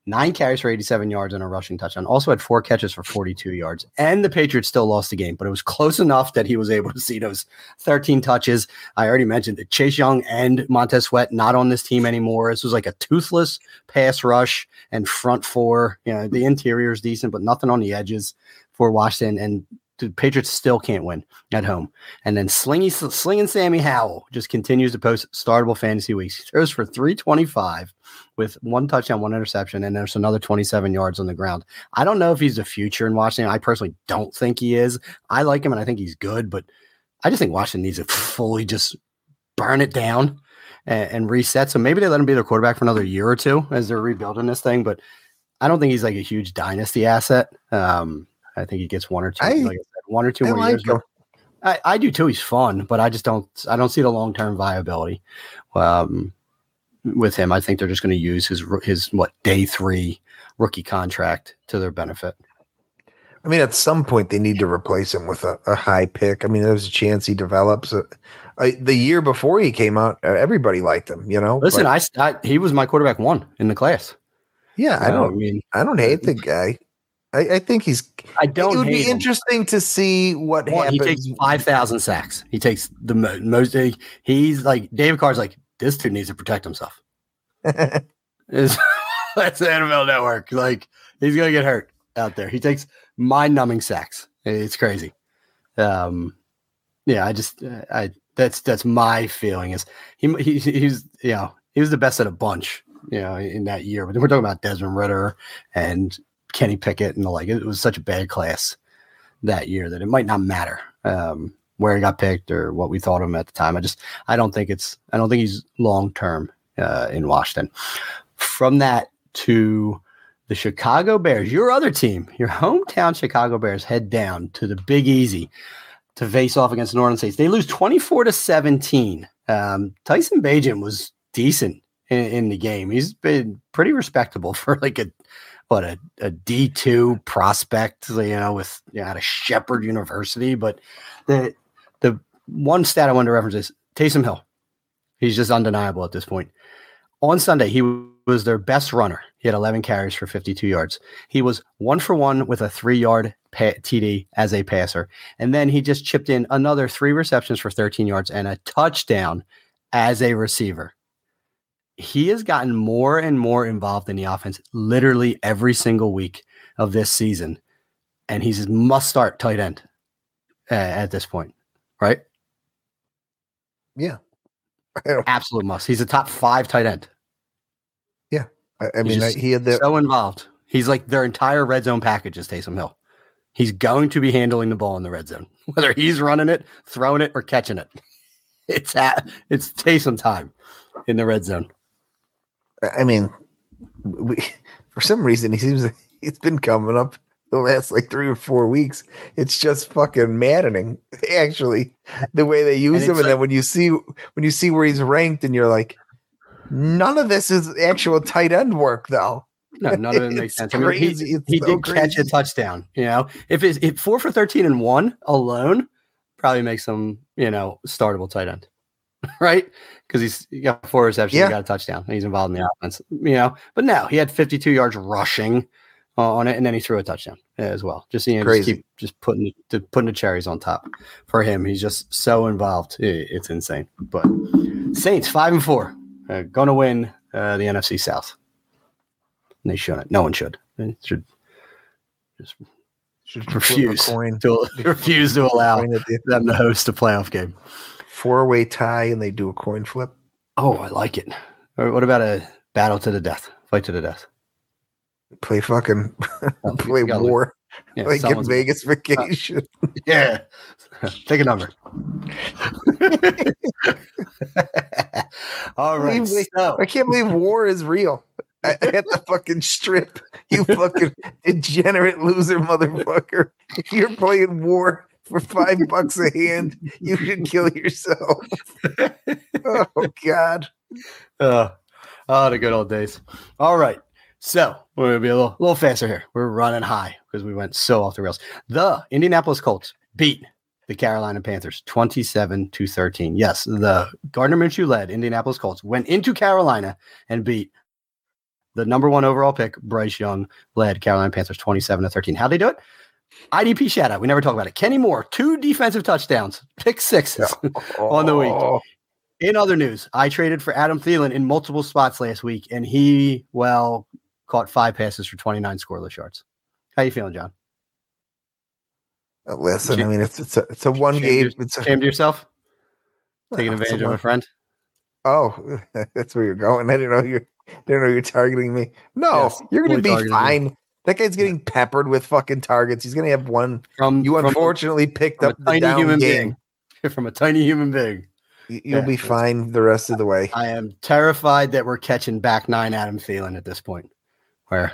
Nine carries for 87 yards and a rushing touchdown. Also had four catches for 42 yards. And the Patriots still lost the game, but it was close enough that he was able to see those 13 touches. I already mentioned that Chase Young and Montez Sweat not on this team anymore. This was like a toothless pass rush and front four. You know, the interior is decent, but nothing on the edges for Washington. And the Patriots still can't win at home. And then Slingy, Slinging Sammy Howell just continues to post startable fantasy weeks. He throws for 325 with one touchdown, one interception, and there's another 27 yards on the ground. I don't know if he's the future in Washington. I personally don't think he is. I like him and I think he's good, but I just think Washington needs to fully just burn it down and, and reset. So maybe they let him be their quarterback for another year or two as they're rebuilding this thing. But I don't think he's like a huge dynasty asset. Um, I think he gets one or two, I- like I said, one or two I more like years. him. I, I do too. He's fun, but I just don't. I don't see the long term viability um, with him. I think they're just going to use his his what day three rookie contract to their benefit. I mean, at some point they need to replace him with a, a high pick. I mean, there's a chance he develops. Uh, I, the year before he came out, uh, everybody liked him. You know. Listen, But, I, I- he was my quarterback one in the class. yeah, I Uh, don't. I mean, I don't hate the guy. I, I think he's. I don't. It would be him. interesting to see what he happens. takes five thousand sacks. He takes the mo- most. He's like David Carr's like this dude needs to protect himself. That's the NFL Network. Like he's gonna get hurt out there. He takes mind-numbing sacks. It's crazy. Um, yeah, I just I that's that's my feeling is he he he's you know he was the best at a bunch you know in that year. But we're talking about Desmond Ridder and Kenny Pickett and the like. It was such a bad class that year that it might not matter um, where he got picked or what we thought of him at the time. I just I don't think it's I don't think he's long term uh, in Washington. From that to the Chicago Bears, your other team, your hometown Chicago Bears, head down to the Big Easy to face off against the Northern States. They lose 24 to 17. Um, Tyson Bagent was decent in, in the game. He's been pretty respectable for like a what a, a D two prospect, you know, with you know, out of Shepherd University. But the the one stat I wanted to reference is Taysom Hill. He's just undeniable at this point. On Sunday, he was their best runner. He had 11 carries for 52 yards. He was one for one with a three yard TD as a passer. And then he just chipped in another three receptions for 13 yards and a touchdown as a receiver. He has gotten more and more involved in the offense literally every single week of this season. And he's a must start tight end uh, at this point, right? Yeah. Absolute must. He's a top five tight end. Yeah. I, I mean, he had the. So involved. He's like their entire red zone package is Taysom Hill. He's going to be handling the ball in the red zone, whether he's running it, throwing it, or catching it. It's at it's Taysom time in the red zone. I mean, we, for some reason, he seems he's been coming up the last like three or four weeks. It's just fucking maddening, actually, the way they use and him. And like, then when you see when you see where he's ranked, and you're like, none of this is actual tight end work, though. No, none of it makes sense. I mean, he, he so did crazy. catch a touchdown. You know, if it's if four for thirteen and one alone, probably makes him you know startable tight end, right? Because he's he got four receptions, yeah. he got a touchdown, and he's involved in the offense. You know, but now he had fifty two yards rushing uh, on it, and then he threw a touchdown as well. Just you know, Crazy. just keep just putting the, putting the cherries on top for him. He's just so involved. it's insane. But Saints five and four, uh, going to win uh, the NFC South. And they shouldn't. No one should. They should just should refuse to refuse to allow them to host a playoff game. Four way tie, and they do a coin flip. Oh, I like it. Or what about a battle to the death, fight to the death? play fucking oh, play war. Yeah, like in Vegas vacation. Uh, yeah. Take a number. All right. I can't, believe, so. I can't believe war is real. at the fucking strip, you fucking degenerate loser motherfucker. You're playing war for five bucks a hand, you should kill yourself. oh God. Uh, oh, the good old days. All right. So we're gonna be a little, little faster here. We're running high because we went so off the rails. The Indianapolis Colts beat the Carolina Panthers 27 to 13. Yes, the Gardner Minshew led Indianapolis Colts went into Carolina and beat the number one overall pick, Bryce Young, led Carolina Panthers 27 to 13. How'd they do it? IDP shout out. We never talk about it. Kenny Moore, two defensive touchdowns, pick sixes on the week. Oh. In other news, I traded for Adam Thielen in multiple spots last week, and he, well, caught five passes for 29 scoreless yards. How you feeling, John? Uh, listen, I mean, it's it's a it's a one game. It's a, shamed yourself taking advantage of a friend. Oh, that's where you're going. I didn't know you didn't know you're targeting me. No, yes, you're gonna be fine. Me. That guy's getting peppered with fucking targets. He's gonna have one. From you, unfortunately, from, picked up the down human game. being. From a tiny human being. You'll yeah, be fine the rest of the way. I am terrified that we're catching back nine Adam Thielen at this point where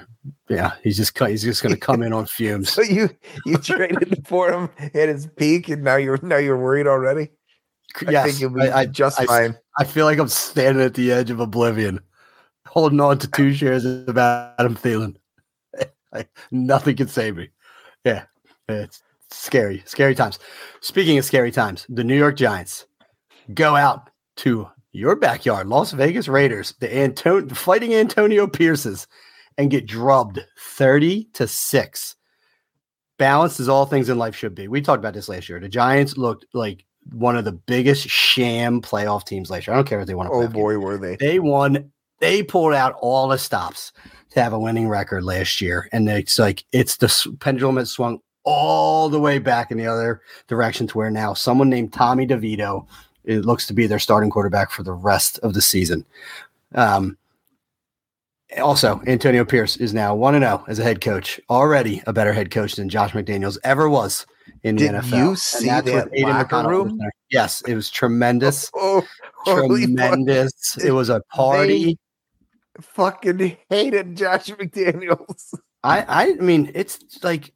yeah, he's just he's just going to come in on fumes. so you you traded for him at his peak, and now you're now you're worried already. Yes, I think you'll be I, just I, fine. I feel like I'm standing at the edge of oblivion, holding on to two shares of Adam Thielen. nothing can save me. Yeah, it's scary, scary times. Speaking of scary times, the New York Giants go out to your backyard, Las Vegas Raiders, the Anton- fighting Antonio Pierces and get drubbed 30 to 6. Balanced as all things in life should be. We talked about this last year. The Giants looked like one of the biggest sham playoff teams last year. I don't care if they won. oh boy, game. were they? They won. They pulled out all the stops to have a winning record last year, and it's like it's the pendulum has swung all the way back in the other direction to where now someone named Tommy DeVito it looks to be their starting quarterback for the rest of the season. Um, also, Antonio Pierce is now 1 0 as a head coach, already a better head coach than Josh McDaniels ever was in the Did NFL. you see that locker room? Yes, it was tremendous. Oh, tremendous. It was a party. Fucking hated Josh McDaniels. I, I mean, it's like,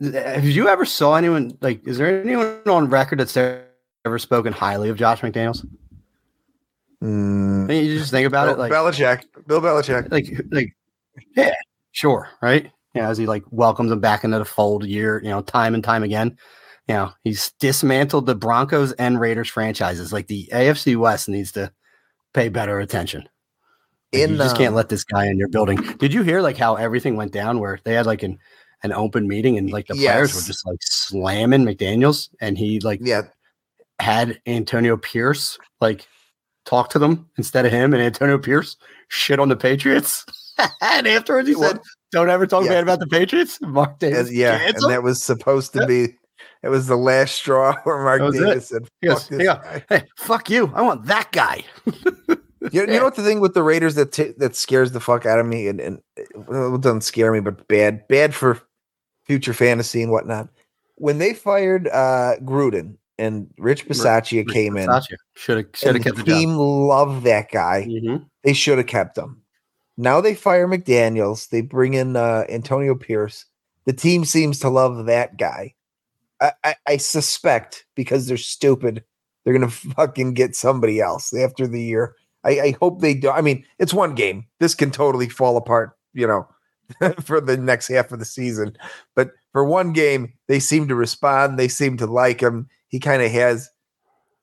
have you ever saw anyone like? Is there anyone on record that's ever spoken highly of Josh McDaniels? Mm, you just think about Bill, it, like Belichick, Bill Belichick, like like yeah, sure, right? Yeah, as he like welcomes him back into the fold year, you know, time and time again. You know, he's dismantled the Broncos and Raiders franchises. Like the AFC West needs to pay better attention. In, you just can't um, let this guy in your building. Did you hear like how everything went down where they had like an an open meeting and like the players were just like slamming McDaniels and he like Yeah, had Antonio Pierce like talk to them instead of him and Antonio Pierce shit on the Patriots. and afterwards he Well, said, Don't ever talk yeah. bad about the Patriots. Mark Davis. and, yeah, and that was supposed to Yeah. be. It was the last straw where Mark was it. Davis said, goes, "Fuck this "Yeah." guy." hey, fuck you. I want that guy. You, you know what the thing with the Raiders that t- that scares the fuck out of me and and well, it doesn't scare me, but bad bad for future fantasy and whatnot. When they fired uh Gruden and Rich Bisaccia came in, Should have should have the kept the team loved that guy. job. Mhm. They should have kept him. Now they fire McDaniels. They bring in uh, Antonio Pierce. The team seems to love that guy. I, I, I suspect because they're stupid, they're gonna fucking get somebody else after the year. I, I hope they do. I mean, it's one game. This can totally fall apart, you know, for the next half of the season. But for one game, they seem to respond. They seem to like him. He kind of has.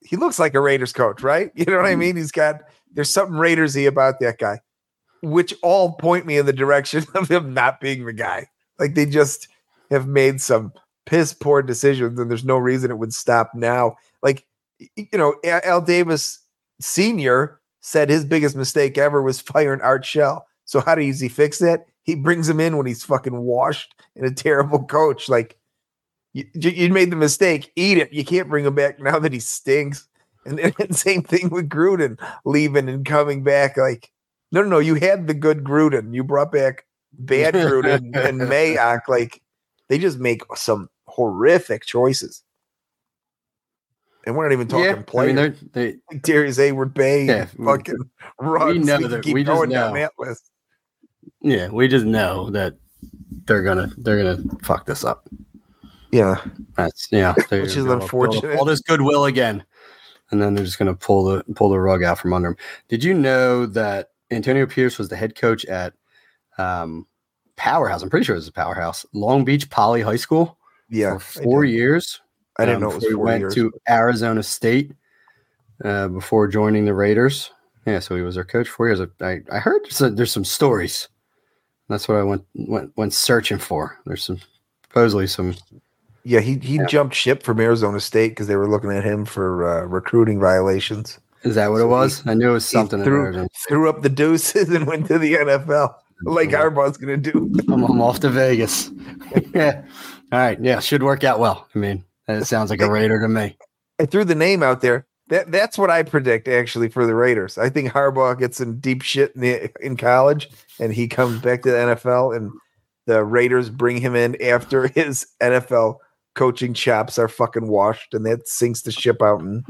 He looks like a Raiders coach, right? You know what I mm-hmm. mean? He's got. There's something Raidersy about that guy, which all point me in the direction of him not being the guy. Like they just have made some piss poor decisions, and there's no reason it would stop now. Like you know, Al Davis Senior said his biggest mistake ever was firing Art Shell. So how does he fix it? He brings him in when he's fucking washed and a terrible coach. Like you, you made the mistake, eat it. You can't bring him back now that he stinks. And, and same thing with Gruden leaving and coming back. Like, no, no, no. You had the good Gruden. You brought back bad Gruden and Mayock. Like, they just make some horrific choices. And we're not even talking Yeah, I mean, they're, they like Darrius Heyward-Bey, Yeah, fucking Ruggs. know can that- keep we just going down know. that list. yeah, we just know that they're gonna they're gonna fuck this up. Yeah, That's yeah, Which is gonna build up unfortunate. All this goodwill again, and then they're just gonna pull the pull the rug out from under them. Did you know that Antonio Pierce was the head coach at um, Powerhouse? I'm pretty sure it was a Powerhouse, Long Beach Poly High School yeah. for four years. I didn't um, know it was he four went years. to Arizona State uh, before joining the Raiders. Yeah, so he was their coach for years. I, I heard there's, a- there's some stories. That's what I went went went searching for. There's some supposedly some Yeah, he he Yeah. jumped ship from Arizona State because they were looking at him for uh, recruiting violations. Is that what So it was? I knew it was something. in threw-. Threw up the deuces and went to the NFL, like Harbaugh's going to do. I'm, I'm off to Vegas. yeah. All right. Yeah. Should work out well. I mean, that sounds like a Raider to me. I threw the name out there. That that's what I predict actually for the Raiders. I think Harbaugh gets some deep shit in, the, in college, and he comes back to the NFL, and the Raiders bring him in after his NFL coaching chops are fucking washed, and that sinks the ship out. And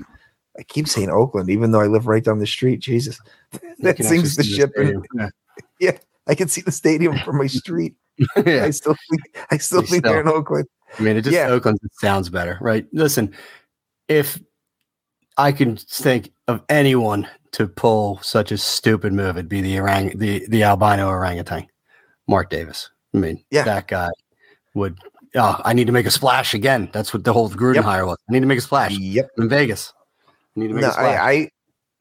I keep saying Oakland, even though I live right down the street. Jesus, that sinks the ship. in- stadium. Yeah. I can see the stadium from my street. yeah. I still think I still think they're in Oakland. I mean, it just Yeah. Oakland sounds better, right? Listen, if I can think of anyone to pull such a stupid move, it'd be the orang, the the albino orangutan, Mark Davis. I mean, Yeah. that guy would. Oh, I need to make a splash again. That's what the whole Gruden Yep. hire was. I need to make a splash Yep. in Vegas. I need to make No, a splash. I, I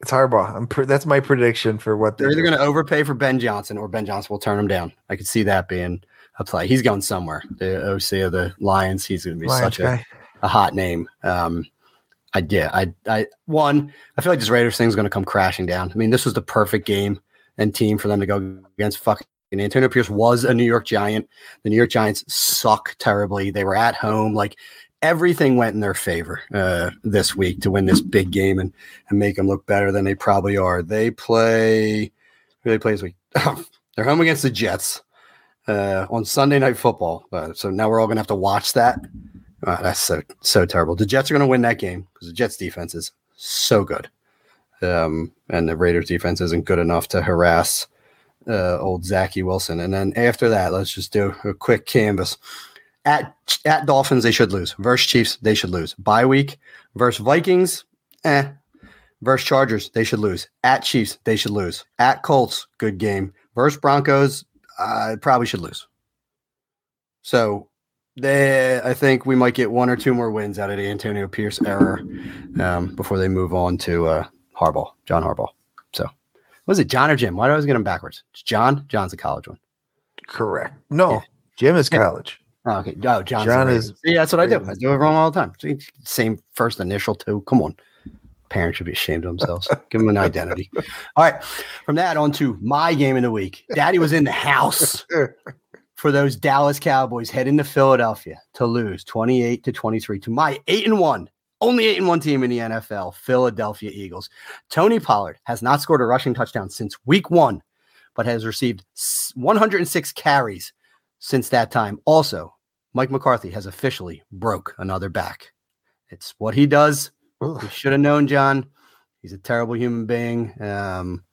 it's Harbaugh. I'm pre- that's my prediction for what They're either going to overpay for Ben Johnson or Ben Johnson will turn him down. I could see that being a play. He's going somewhere. The OC of the Lions. He's going to be Lions such a a hot name. Um, I yeah, I I one, I feel like this Raiders thing is going to come crashing down. I mean, this was the perfect game and team for them to go against. Fucking Antonio Pierce was a New York Giant. The New York Giants suck terribly. They were at home. Like everything went in their favor uh, this week to win this big game and and make them look better than they probably are. They play. Who they play this week? They're home against the Jets uh, on Sunday Night Football. Uh, so now we're all going to have to watch that. Uh, that's so so terrible. The Jets are going to win that game because the Jets defense is so good, um, and the Raiders defense isn't good enough to harass uh, old Zachy Wilson. And then after that, let's just do a quick canvas. At at Dolphins, they should lose. Versus Chiefs, they should lose. Bye week versus Vikings, eh. Versus Chargers, they should lose. At Chiefs, they should lose. At Colts, good game. Versus Broncos, uh, probably should lose. So they, I think we might get one or two more wins out of the Antonio Pierce error um, before they move on to uh, Harbaugh, John Harbaugh. So Was it John or Jim? Why do I always get them backwards? It's John. John's a college one. Correct. No, Yeah. Jim is college. Oh, okay. Oh, John's John is-. Yeah, that's what I do. I do it wrong all the time. Same first initial too. Come on. Parents should be ashamed of themselves. Give them an identity. All right. From that on to my game of the week. Daddy was in the house for those Dallas Cowboys heading to Philadelphia to lose 28 to 23 to my 8 and 1, only 8 and 1 team in the NFL, Philadelphia Eagles. Tony Pollard has not scored a rushing touchdown since week 1, but has received 106 carries since that time. Also, Mike McCarthy has officially broke another back. It's what he does. You should have known, John. He's a terrible human being. Um,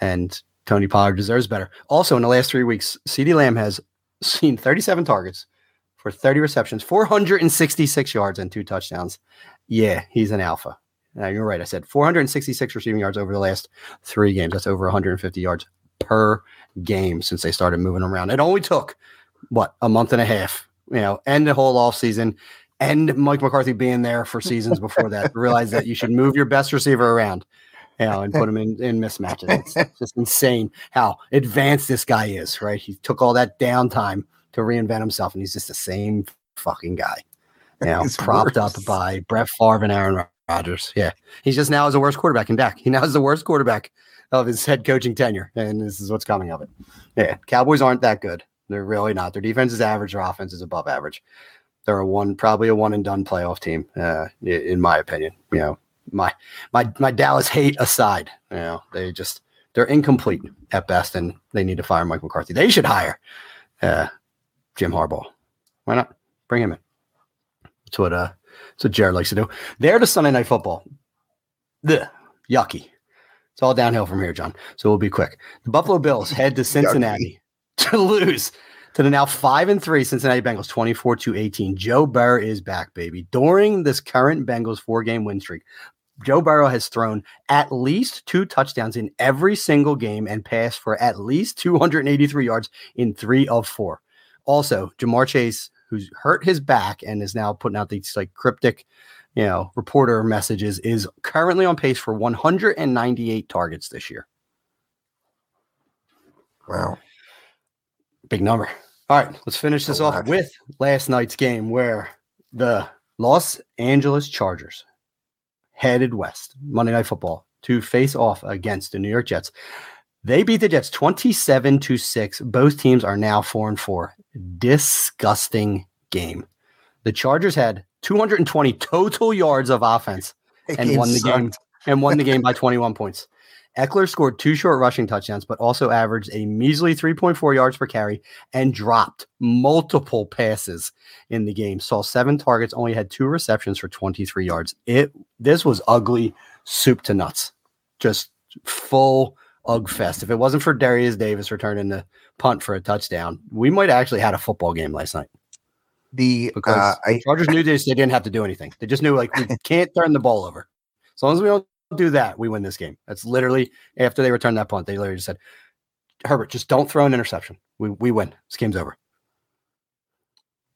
and Tony Pollard deserves better. Also, in the last three weeks, CeeDee Lamb has seen 37 targets for 30 receptions, 466 yards, and two touchdowns. Yeah, he's an alpha. Now, you're right. I said 466 receiving yards over the last three games. That's over 150 yards per game since they started moving around. It only took, what, a month and a half, you know, and the whole off season, and Mike McCarthy being there for seasons before that to realize that you should move your best receiver around, you know, and put him in, in mismatches. It's just insane how advanced this guy is, right? He took all that downtime to reinvent himself, and he's just the same fucking guy. You know, He's propped up by Brett Favre and Aaron Rodgers. Yeah. He's just now is the worst quarterback in Dak. He now is the worst quarterback of his head coaching tenure. And this is what's coming of it. Yeah. Cowboys aren't that good. They're really not. Their defense is average, their offense is above average. They're a one, probably a one and done playoff team, uh, in my opinion. You know, my my my Dallas hate aside, you know, they just they're incomplete at best, and they need to fire Mike McCarthy. They should hire uh, Jim Harbaugh. Why not bring him in? That's what uh, that's what Jared likes to do. There to Sunday Night Football. The yucky. It's all downhill from here, John. So we'll be quick. The Buffalo Bills head to Cincinnati to lose to the now five and three Cincinnati Bengals, 24 to 18. Joe Burrow is back, baby. During this current Bengals four game win streak, Joe Burrow has thrown at least two touchdowns in every single game and passed for at least 283 yards in three of four. Also, Ja'Marr Chase, who's hurt his back and is now putting out these like cryptic, you know, reporter messages, is currently on pace for 198 targets this year. Wow. Big number. All right, let's finish this off with last night's game where the Los Angeles Chargers headed west, Monday Night Football, to face off against the New York Jets. They beat the Jets 27 to 6. Both teams are now 4 and 4. Disgusting game. The Chargers had 220 total yards of offense That and won the game and won the game by 21 points. Ekeler scored two short rushing touchdowns, but also averaged a measly 3.4 yards per carry and dropped multiple passes in the game. Saw seven targets, only had two receptions for 23 yards. It this was ugly soup to nuts. Just full ug fest. If it wasn't for Derius Davis returning the punt for a touchdown, we might have actually had a football game last night The because uh, I Chargers knew this. They didn't have to do anything. They just knew like we can't turn the ball over. As long as we don't do that, we win this game. That's literally after they returned that punt. They literally just said, "Herbert, just don't throw an interception. We we win. This game's over."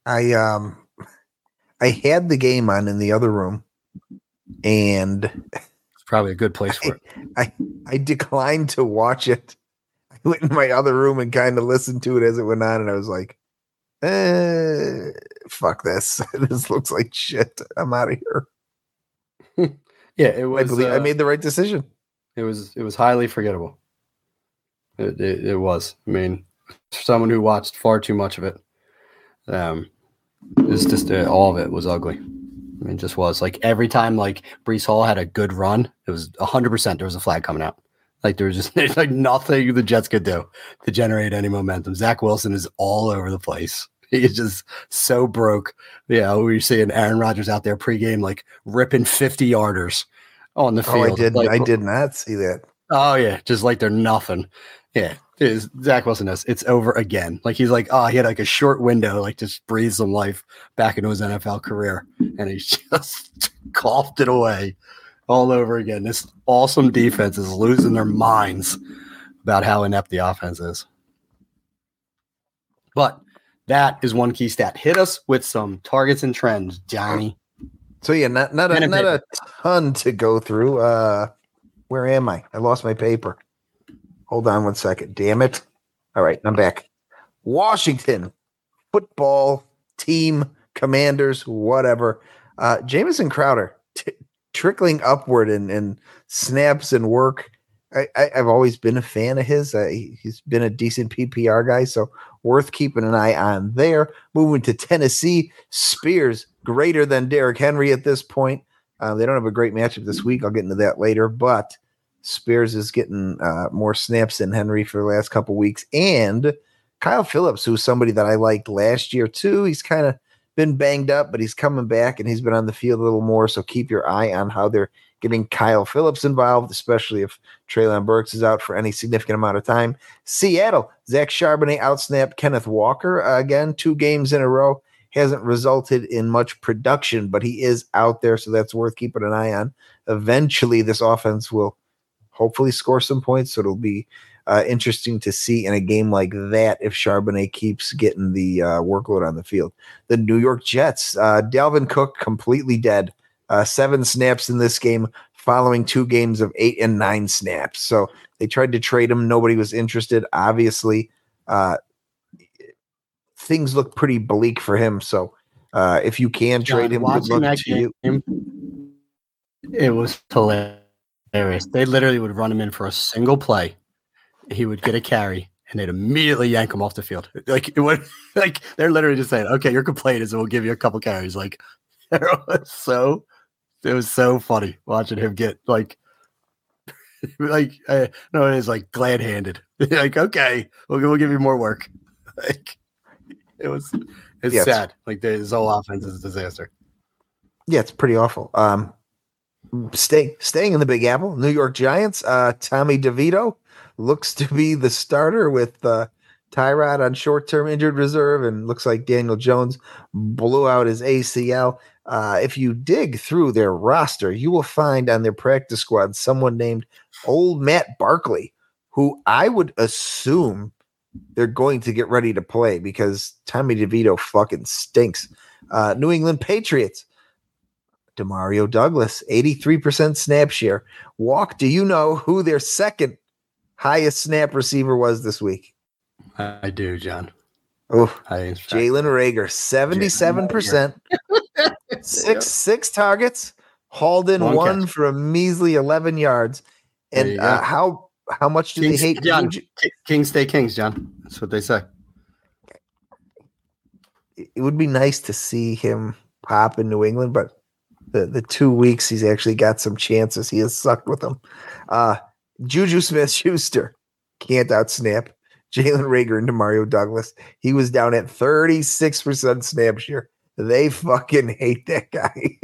I um I had the game on in the other room and It's probably a good place for it. I I declined to watch it. I went in my other room and kind of listened to it as it went on, and I was like, eh, fuck this. this looks like shit. I'm out of here. Yeah, it I was. believe I uh, made the right decision. It was. It was highly forgettable. It, it, it was. I mean, for someone who watched far too much of it, um, it's just uh, all of it was ugly. I mean, it just was like every time like Breece Hall had a good run, it was hundred percent there was a flag coming out. Like there was just there's like nothing the Jets could do to generate any momentum. Zach Wilson is all over the place. He is just so broke. Yeah, we were seeing Aaron Rodgers out there pregame like ripping fifty yarders on the field. Oh. I did. Like, I did not see that. Oh yeah, just like they're nothing. Yeah, is Zach Wilson knows it's over again. Like he's like, oh, he had like a short window, like just breathe some life back into his NFL career, and he just coughed it away all over again. This awesome defense is losing their minds about how inept the offense is. But that is one key stat. Hit us with some targets and trends, Johnny. So yeah, not not a, not a ton to go through. Uh, where am I? I lost my paper. Hold on one second. Damn it. All right, I'm back. Washington football team, commanders, whatever. Uh, Jamison Crowder t- trickling upward in, in snaps and work. I, I, have always been a fan of his. Uh, he, has been a decent PPR guy, so worth keeping an eye on there. Moving to Tennessee, Spears greater than Derrick Henry at this point. Uh, they don't have a great matchup this week. I'll get into that later, but Spears is getting uh, more snaps than Henry for the last couple weeks, and Kyle Phillips, who's somebody that I liked last year too. He's kind of been banged up, but he's coming back and he's been on the field a little more. So keep your eye on how they're getting Kyle Phillips involved, especially if Treylon Burks is out for any significant amount of time. Seattle, Zach Charbonnet outsnapped Kenneth Walker uh, again, two games in a row. Hasn't resulted in much production, but he is out there, so that's worth keeping an eye on. Eventually, this offense will hopefully score some points, so it'll be uh, interesting to see in a game like that if Charbonnet keeps getting the uh, workload on the field. The New York Jets, uh, Dalvin Cook completely dead. Uh, seven snaps in this game following two games of eight and nine snaps. So they tried to trade him. Nobody was interested. Obviously, uh, things look pretty bleak for him. So uh, if you can John, trade him, good luck to game, you. It was hilarious. They literally would run him in for a single play he would get a carry and they'd immediately yank him off the field. Like it would like they're literally just saying, Okay, your complaint is we'll give you a couple carries. Like so it was so funny watching him get like like uh, no it is like glad handed. like, okay, we'll, we'll give you more work. Like it was it's yes. sad. Like his whole offense is a disaster. Yeah, it's pretty awful. Um stay staying in the Big Apple, New York Giants, uh Tommy DeVito looks to be the starter with uh, Tyrod on short term injured reserve, and looks like Daniel Jones blew out his ACL. Uh, if you dig through their roster, you will find on their practice squad someone named Old Matt Barkley, who I would assume they're going to get ready to play because Tommy DeVito fucking stinks. Uh, New England Patriots, Demario Douglas, 83% snap share. Walk, do you know who their second highest snap receiver was this week? I do, John. Oh, Jalen Reagor, 77%. Six yep. six targets, hauled in one, one for a measly eleven yards. And uh, how how much do Kings, they hate John? Kings stay kings, John. That's what they say. It would be nice to see him pop in New England, but the the two weeks he's actually got some chances. He has sucked with them. Uh, Juju Smith Schuster can't outsnap Jalen Reagor and Mario Douglas. He was down at 36% snap share they fucking hate that guy.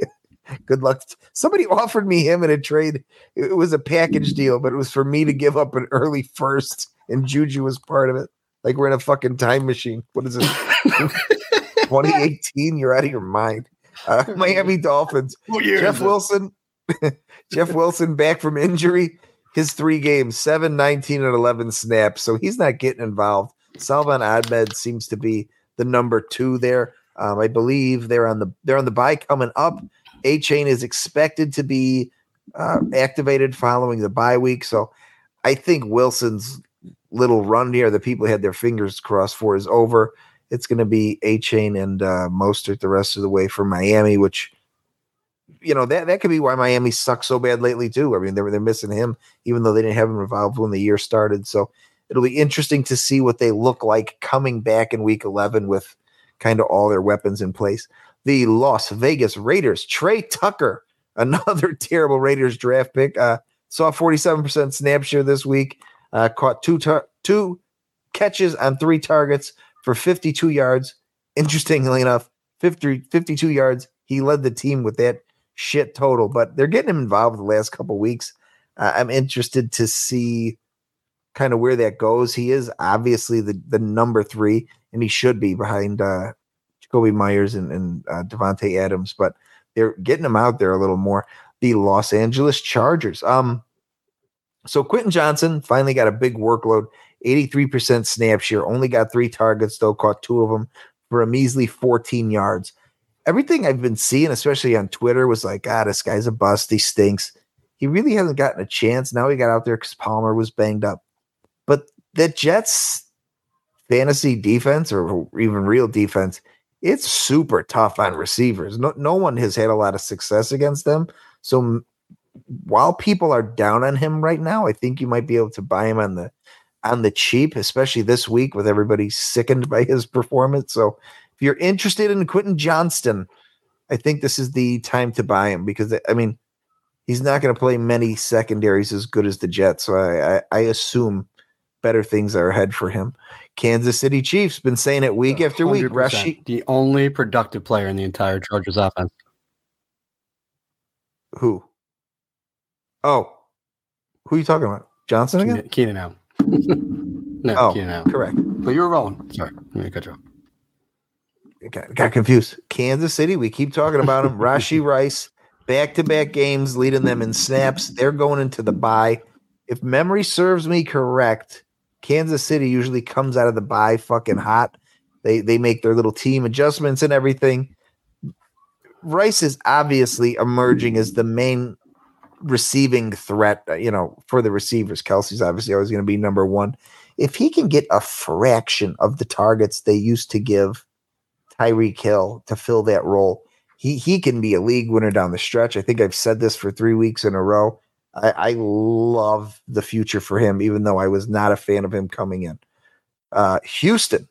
Good luck. Somebody offered me him in a trade. It was a package deal, but it was for me to give up an early first, and Juju was part of it. Like we're in a fucking time machine. What is it? 2018? You're out of your mind. Uh, Miami Dolphins. Jeff Wilson. Jeff Wilson back from injury his three games, 7, 19, and 11 snaps. So he's not getting involved. Salvon Ahmed seems to be the number two there. Um, I believe they're on the they're on the bye coming up. Achane is expected to be uh, activated following the bye week. So I think Wilson's little run here that people had their fingers crossed for is over. It's going to be Achane and uh, Mostert the rest of the way for Miami, which you know that that could be why Miami sucks so bad lately too. I mean, they're they're missing him, even though they didn't have him involved when the year started. So it'll be interesting to see what they look like coming back in Week 11 with kind of all their weapons in place. The Las Vegas Raiders, Tre Tucker, another terrible Raiders draft pick, uh, saw 47% snap share this week, uh, caught two tar- two catches on three targets for 52 yards. Interestingly enough, 50, 52 yards. He led the team with that shit total, but they're getting him involved the last couple weeks. Uh, I'm interested to see kind of where that goes. He is obviously the the number three, and he should be behind uh, Jakobi Meyers and, and uh, Davante Adams, but they're getting him out there a little more. The Los Angeles Chargers. Um, so Quentin Johnston finally got a big workload, 83% snap share, only got three targets, though caught two of them for a measly 14 yards everything I've been seeing, especially on Twitter, was like, ah, this guy's a bust. He stinks. He really hasn't gotten a chance. Now he got out there because Palmer was banged up. But the Jets fantasy defense or even real defense, it's super tough on receivers. No, no one has had a lot of success against them. So while people are down on him right now, I think you might be able to buy him on the on the cheap, especially this week with everybody sickened by his performance. So if you're interested in Quentin Johnston, I think this is the time to buy him because I mean he's not going to play many secondaries as good as the Jets. So I, I, I assume better things are ahead for him. Kansas City Chiefs been saying it week after week. Rashid, the only productive player in the entire Chargers offense. Who? Oh, who are you talking about? Johnson again? Keenan, Keenan Allen. no, oh, Keenan Allen. Correct. But you were rolling. Sorry, let me cut you off. Got, got confused. Kansas City. We keep talking about him. Rashee Rice, back to back games, leading them in snaps. They're going into the bye. If memory serves me correct, Kansas City usually comes out of the bye fucking hot. They they make their little team adjustments and everything. Rice is obviously emerging as the main receiving threat, uh, you know, for the receivers. Kelce's obviously always going to be number one. If he can get a fraction of the targets they used to give Tyreek Hill to fill that role, he he can be a league winner down the stretch. I think I've said this for three weeks in a row. I, I love the future for him, even though I was not a fan of him coming in. Uh, Houston,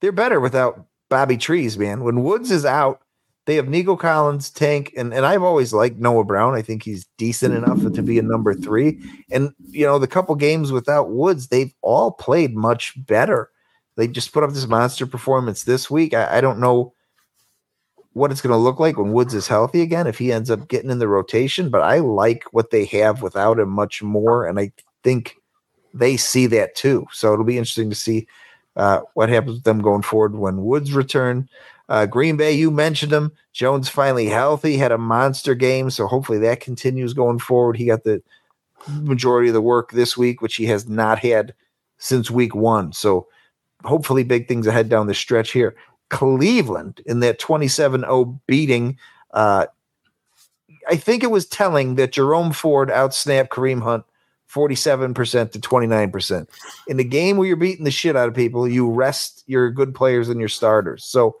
they're better without Bobby Trees, man. When Woods is out, they have Nico Collins, Tank, and, and I've always liked Noah Brown. I think he's decent enough to be a number three. And, you know, the couple games without Woods, they've all played much better. They just put up this monster performance this week. I, I don't know what it's going to look like when Woods is healthy again, if he ends up getting in the rotation, but I like what they have without him much more. And I think they see that too. So it'll be interesting to see uh, what happens with them going forward when Woods return. Uh, Green Bay, you mentioned him. Jones finally healthy, had a monster game, so hopefully that continues going forward. He got the majority of the work this week, which he has not had since week one. So hopefully big things ahead down the stretch here. Cleveland in that 27-0 beating. Uh, I think it was telling that Jerome Ford outsnapped Kareem Hunt 47% to 29%. In the game where you're beating the shit out of people, you rest your good players and your starters. So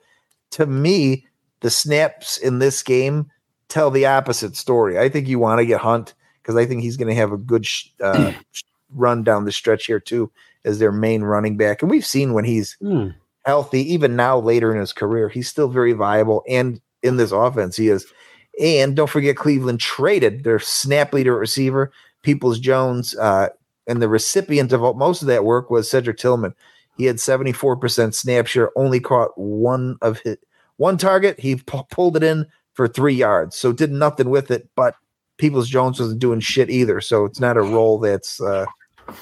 to me, the snaps in this game tell the opposite story. I think you want to get Hunt because I think he's going to have a good sh- uh, run down the stretch here too as their main running back. And we've seen when he's mm. Healthy, even now later in his career, he's still very viable. And in this offense, he is. And don't forget, Cleveland traded their snap leader receiver, Peoples Jones, uh, and the recipient of most of that work was Cedric Tillman. He had 74% snap share, only caught one of his one target. He p- pulled it in for three yards, so did nothing with it. But Peoples Jones wasn't doing shit either, so it's not a role that's uh,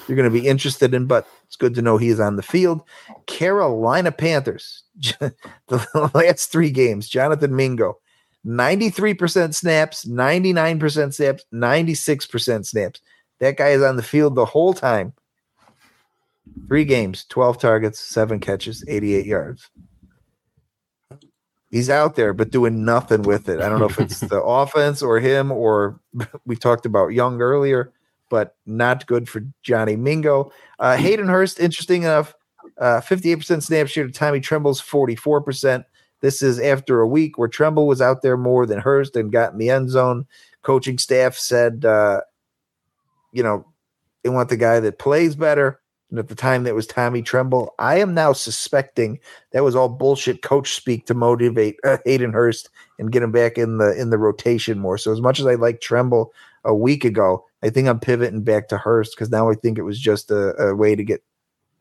you're going to be interested in. But it's good to know he is on the field. Carolina Panthers, the last three games, Jonathan Mingo, 93% snaps, 99% snaps, 96% snaps. That guy is on the field the whole time. Three games, 12 targets, seven catches, 88 yards. He's out there, but doing nothing with it. I don't know if it's the offense or him, or we talked about Young earlier, but not good for Johnny Mingo. Uh, Hayden Hurst, interesting enough, uh, 58% snap share to Tommy Tremble's 44%. This is after a week where Tremble was out there more than Hurst and got in the end zone. Coaching staff said, uh, you know, they want the guy that plays better. And at the time, that was Tommy Tremble. I am now suspecting that was all bullshit coach speak to motivate uh, Hayden Hurst and get him back in the in the rotation more. So as much as I like Tremble a week ago, I think I'm pivoting back to Hurst because now I think it was just a, a way to get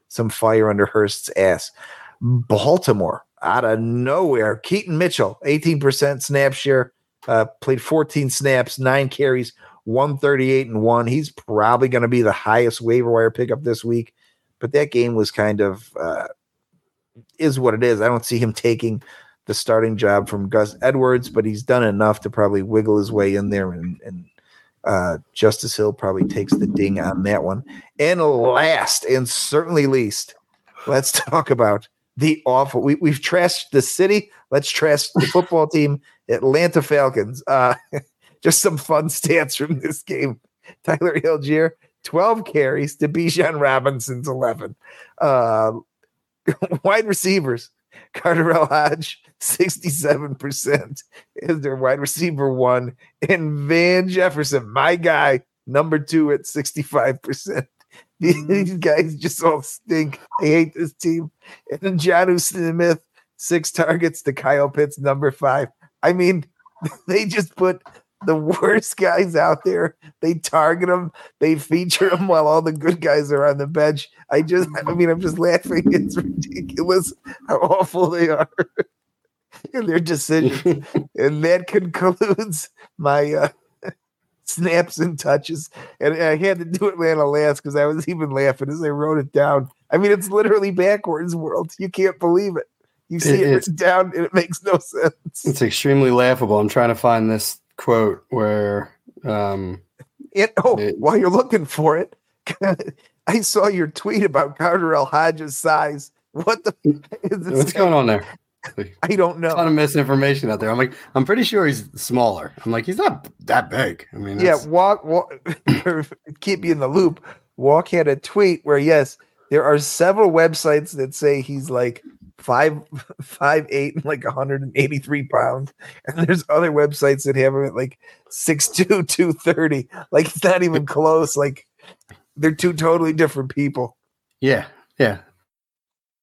some fire under Hurst's ass. Baltimore out of nowhere, Keaton Mitchell, 18% snap share, uh, played 14 snaps, nine carries, 138 and one. He's probably going to be the highest waiver wire pickup this week. But that game was kind of uh, is what it is. I don't see him taking the starting job from Gus Edwards, but he's done enough to probably wiggle his way in there. And, and uh, Justice Hill probably takes the ding on that one. And last and certainly least, let's talk about the awful. We, we've trashed the city. Let's trash the football team, Atlanta Falcons. Uh, just some fun stats from this game. Tyler Allgeier, 12 carries to Bijan Robinson's 11. Uh, wide receivers, KhaDarel Hodge, 67% is their wide receiver one, and Van Jefferson, my guy, number two at 65%. Mm. These guys just all stink. I hate this team. And then Jonnu Smith, six targets to Kyle Pitts, number five. I mean, they just put the worst guys out there. They target them, they feature them while all the good guys are on the bench. I just, I mean, I'm just laughing. It's ridiculous how awful they are in their decisions. and that concludes my uh, snaps and touches. And I had to do Atlanta last because I was even laughing as I wrote it down. I mean, it's literally backwards world. You can't believe it. You see it, it written down and it makes no sense. It's extremely laughable. I'm trying to find this quote where um it, oh it, while you're looking for it, I saw your tweet about KhaDarel Hodges' size. What the what's going on there? I don't know. A ton of misinformation out there. I'm like, I'm pretty sure he's smaller. I'm like, he's not that big. I mean, yeah. Walk, walk keep you in the loop. Walk had a tweet where yes, there are several websites that say he's like five five eight and like 183 pounds and there's other websites that have him at like 6'2 230 like it's not even close like they're two totally different people. Yeah yeah.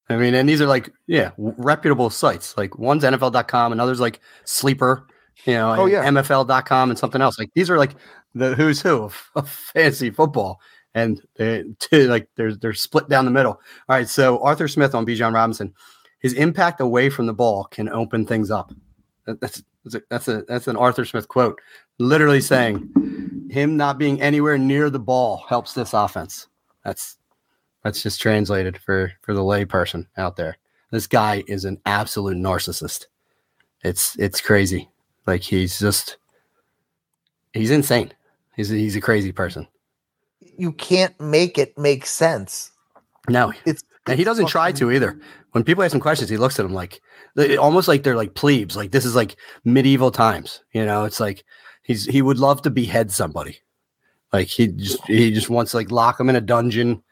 I mean and these are like yeah reputable sites. Like one's nfl.com and others like sleeper you know oh, yeah. mfl.com and something else. Like these are like the who's who of, of fantasy football. And they, eh, like they're they're split down the middle. All right, so Arthur Smith on Bijan Robinson his impact away from the ball can open things up. That's that's a, that's a that's an Arthur Smith quote, literally saying him not being anywhere near the ball helps this offense. That's that's just translated for for the layperson out there. This guy is an absolute narcissist. It's it's crazy. Like he's just he's insane. He's a, he's a crazy person. You can't make it make sense. No, it's and he doesn't try to either. When people ask him questions, he looks at them like almost like they're like plebes. Like this is like medieval times. You know, it's like he's he would love to behead somebody. Like he just he just wants to like lock him in a dungeon,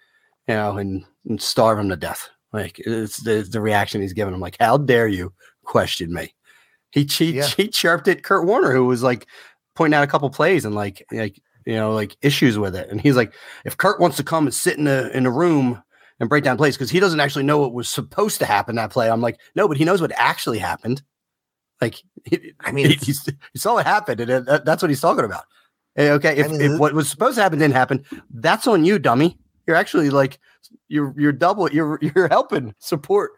you know, and, and starve him to death. Like it's the, the reaction he's giving him. Like, how dare you question me? He he, yeah. he chirped at Kurt Warner, who was like pointing out a couple plays and like like you know like issues with it. And he's like, if Kurt wants to come and sit in a in a room and break down plays because he doesn't actually know what was supposed to happen that play. I'm like, no, but he knows what actually happened. Like, I mean, he, he saw what happened, and uh, it, that's what he's talking about. Eh, okay, if, I mean, if what was supposed to happen didn't happen, that's on you, dummy. You're actually like you're you're double you're you're helping support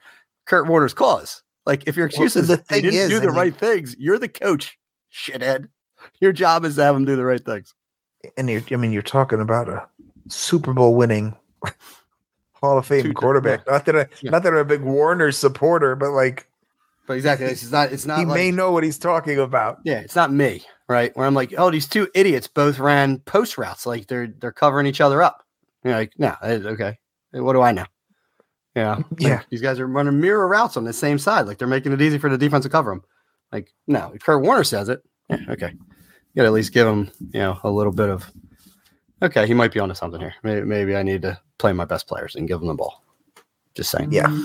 Kurt Warner's cause. Like if your excuse well, is the they didn't is, do the I mean, right things, you're the coach, shithead. Your job is to have them do the right things. And you're, I mean, you're talking about a Super Bowl winning Hall of Fame Two, quarterback. Yeah. Not that I, yeah. not that I'm a big Warner supporter, but like, but exactly, it's not. It's not. He like, may know what he's talking about. Yeah, it's not me, right? Where I'm like, oh, these two idiots both ran post routes, like they're they're covering each other up. You're like, no, okay, what do I know? Yeah, like, yeah. These guys are running mirror routes on the same side, like they're making it easy for the defense to cover them. Like, no, if Kurt Warner says it, yeah, okay, you got to at least give him, you know, a little bit of okay, he might be onto something here. Maybe, maybe I need to play my best players and give them the ball. Just saying. Yeah.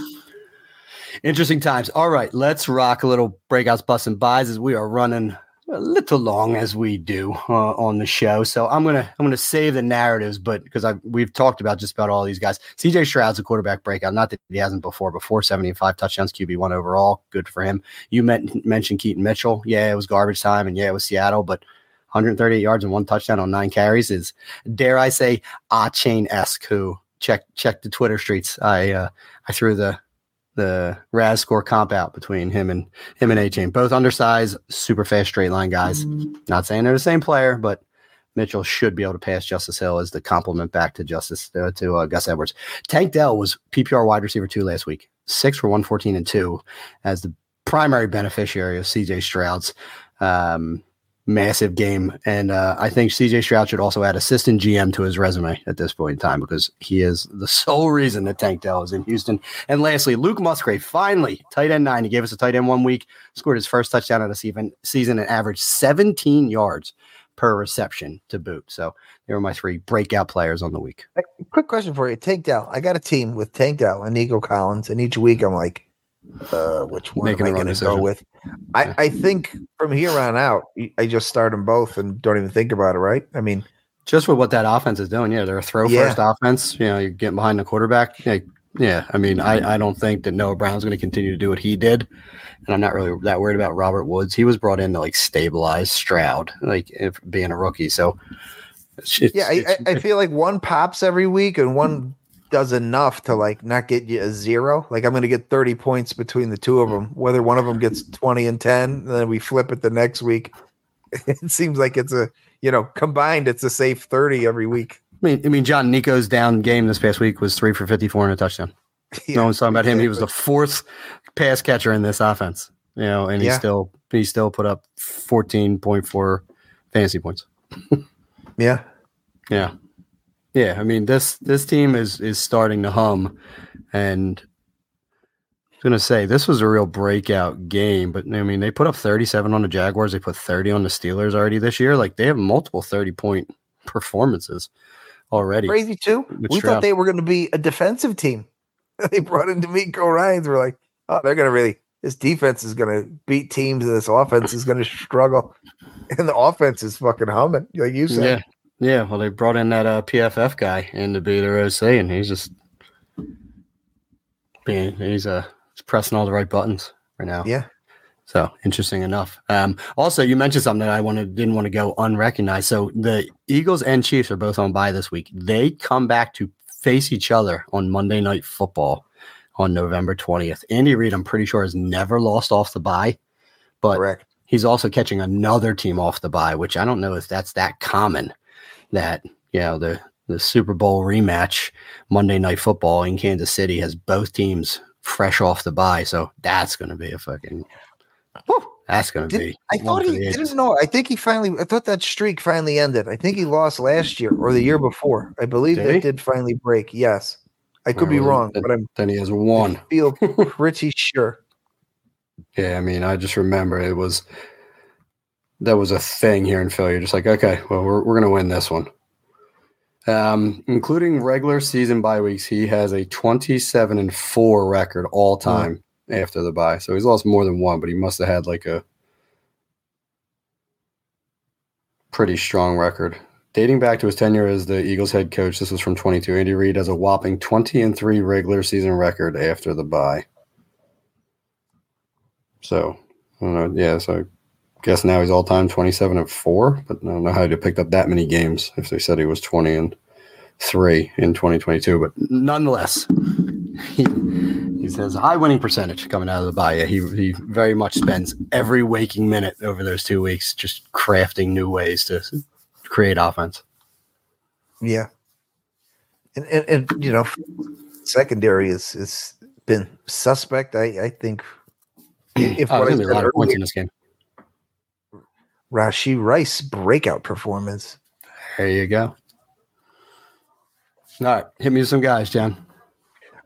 Interesting times. All right, let's rock a little breakouts, busts, and buys as we are running a little long as we do uh, on the show. So I'm gonna I'm gonna save the narratives, but because I we've talked about just about all these guys. CJ Stroud's a quarterback breakout. Not that he hasn't before, but 475 touchdowns, QB one overall. Good for him. You mentioned Keaton Mitchell. Yeah, it was garbage time, and yeah, it was Seattle, but 138 yards and one touchdown on nine carries is, dare I say, Achane esque. Who check check the Twitter streets? I uh, I threw the the RAS score comp out between him and him and Achane. Both undersized, super fast straight line guys. Mm-hmm. Not saying they're the same player, but Mitchell should be able to pass Justice Hill as the complement back to Justice uh, to uh, Gus Edwards. Tank Dell was PPR wide receiver two last week, six for one fourteen and two, as the primary beneficiary of CJ Stroud's um, massive game. And uh, I think CJ Stroud should also add assistant GM to his resume at this point in time because he is the sole reason that Tank Dell is in Houston. And lastly, Luke Musgrave, finally, tight end nine. He gave us a tight end one week, scored his first touchdown of the season, season and averaged 17 yards per reception to boot. So they were my three breakout players on the week. Quick question for you, Tank Dell. I got a team with Tank Dell and Nico Collins, and each week I'm like, uh, which one Making am I going to go with? I. I think from here on out, I just start them both and don't even think about it. Right? I mean, Just with what that offense is doing, yeah, they're a throw Yeah. first offense. You know, you're getting behind the quarterback. Yeah, yeah. I mean, I, I don't think that Noah Brown's going to continue to do what he did, and I'm not really that worried about Robert Woods. He was brought in to like stabilize Stroud, like if being a rookie. So, it's, yeah, it's- I, I feel like one pops every week and one does enough to like not get you a zero. Like I'm going to get 30 points between the two of them. Whether one of them gets 20 and 10, and then we flip it the next week. It seems like it's a you know combined, it's a safe 30 every week. I mean, I mean, John Nico's down game this past week was three for 54 and a touchdown. Yeah, no one's talking about him. He was the fourth pass catcher in this offense, you know, and he Yeah. still he still put up 14.4 fantasy points. yeah. Yeah. Yeah, I mean this this team is is starting to hum and I was gonna say this was a real breakout game, but I mean they put up 37 on the Jaguars, they put 30 on the Steelers already this year. Like they have multiple 30 point performances already. Crazy too. With we Stroud. thought they were going to be a defensive team. they brought in DeMeco Ryans. We're like, oh, they're going to really. This defense is going to beat teams, and this offense is going to struggle. And the offense is fucking humming, like you said. Yeah. Yeah. Well, they brought in that uh, PFF guy in to be their OC, and he's just being he's uh he's pressing all the right buttons right now. Yeah. So interesting enough. Um, also, you mentioned something that I wanted didn't want to go unrecognized. So the Eagles and Chiefs are both on bye this week. They come back to face each other on Monday Night Football on November twentieth. Andy Reid, I'm pretty sure, has never lost off the bye, but Correct. he's also catching another team off the bye, which I don't know if that's that common. That you know the the Super Bowl rematch Monday Night Football in Kansas City has both teams fresh off the bye, so that's going to be a fucking. That's going to be. I thought he didn't know. I think he finally. I thought that streak finally ended. I think he lost last year or the year before. I believe Did that did finally break. Yes, I could be wrong, but I'm Then he has one. feel pretty sure. Yeah, I mean, I just remember it was that was a thing here in Philly. You're just like, okay, well, we're we're gonna win this one. Um, including regular season bye weeks, he has a 27 and four record all time after the bye. So he's lost more than one, but he must have had like a pretty strong record. Dating back to his tenure as the Eagles head coach, this was from 22. Andy Reid has a whopping 20 and three regular season record after the bye. So, I don't know. Yeah, so guess now he's all time 27 and 4, but I don't know how he picked up that many games if they said he was 20 and 3 in 2022. But nonetheless, he, he says high winning percentage coming out of the bye. He, he very much spends every waking minute over those two weeks just crafting new ways to create offense. Yeah, and and, and you know, secondary is is been suspect. I I think if Oh, what I there's going to be a said lot of points earlier, in this game. Rashee Rice breakout performance. There you go. All right, hit me with some guys, John.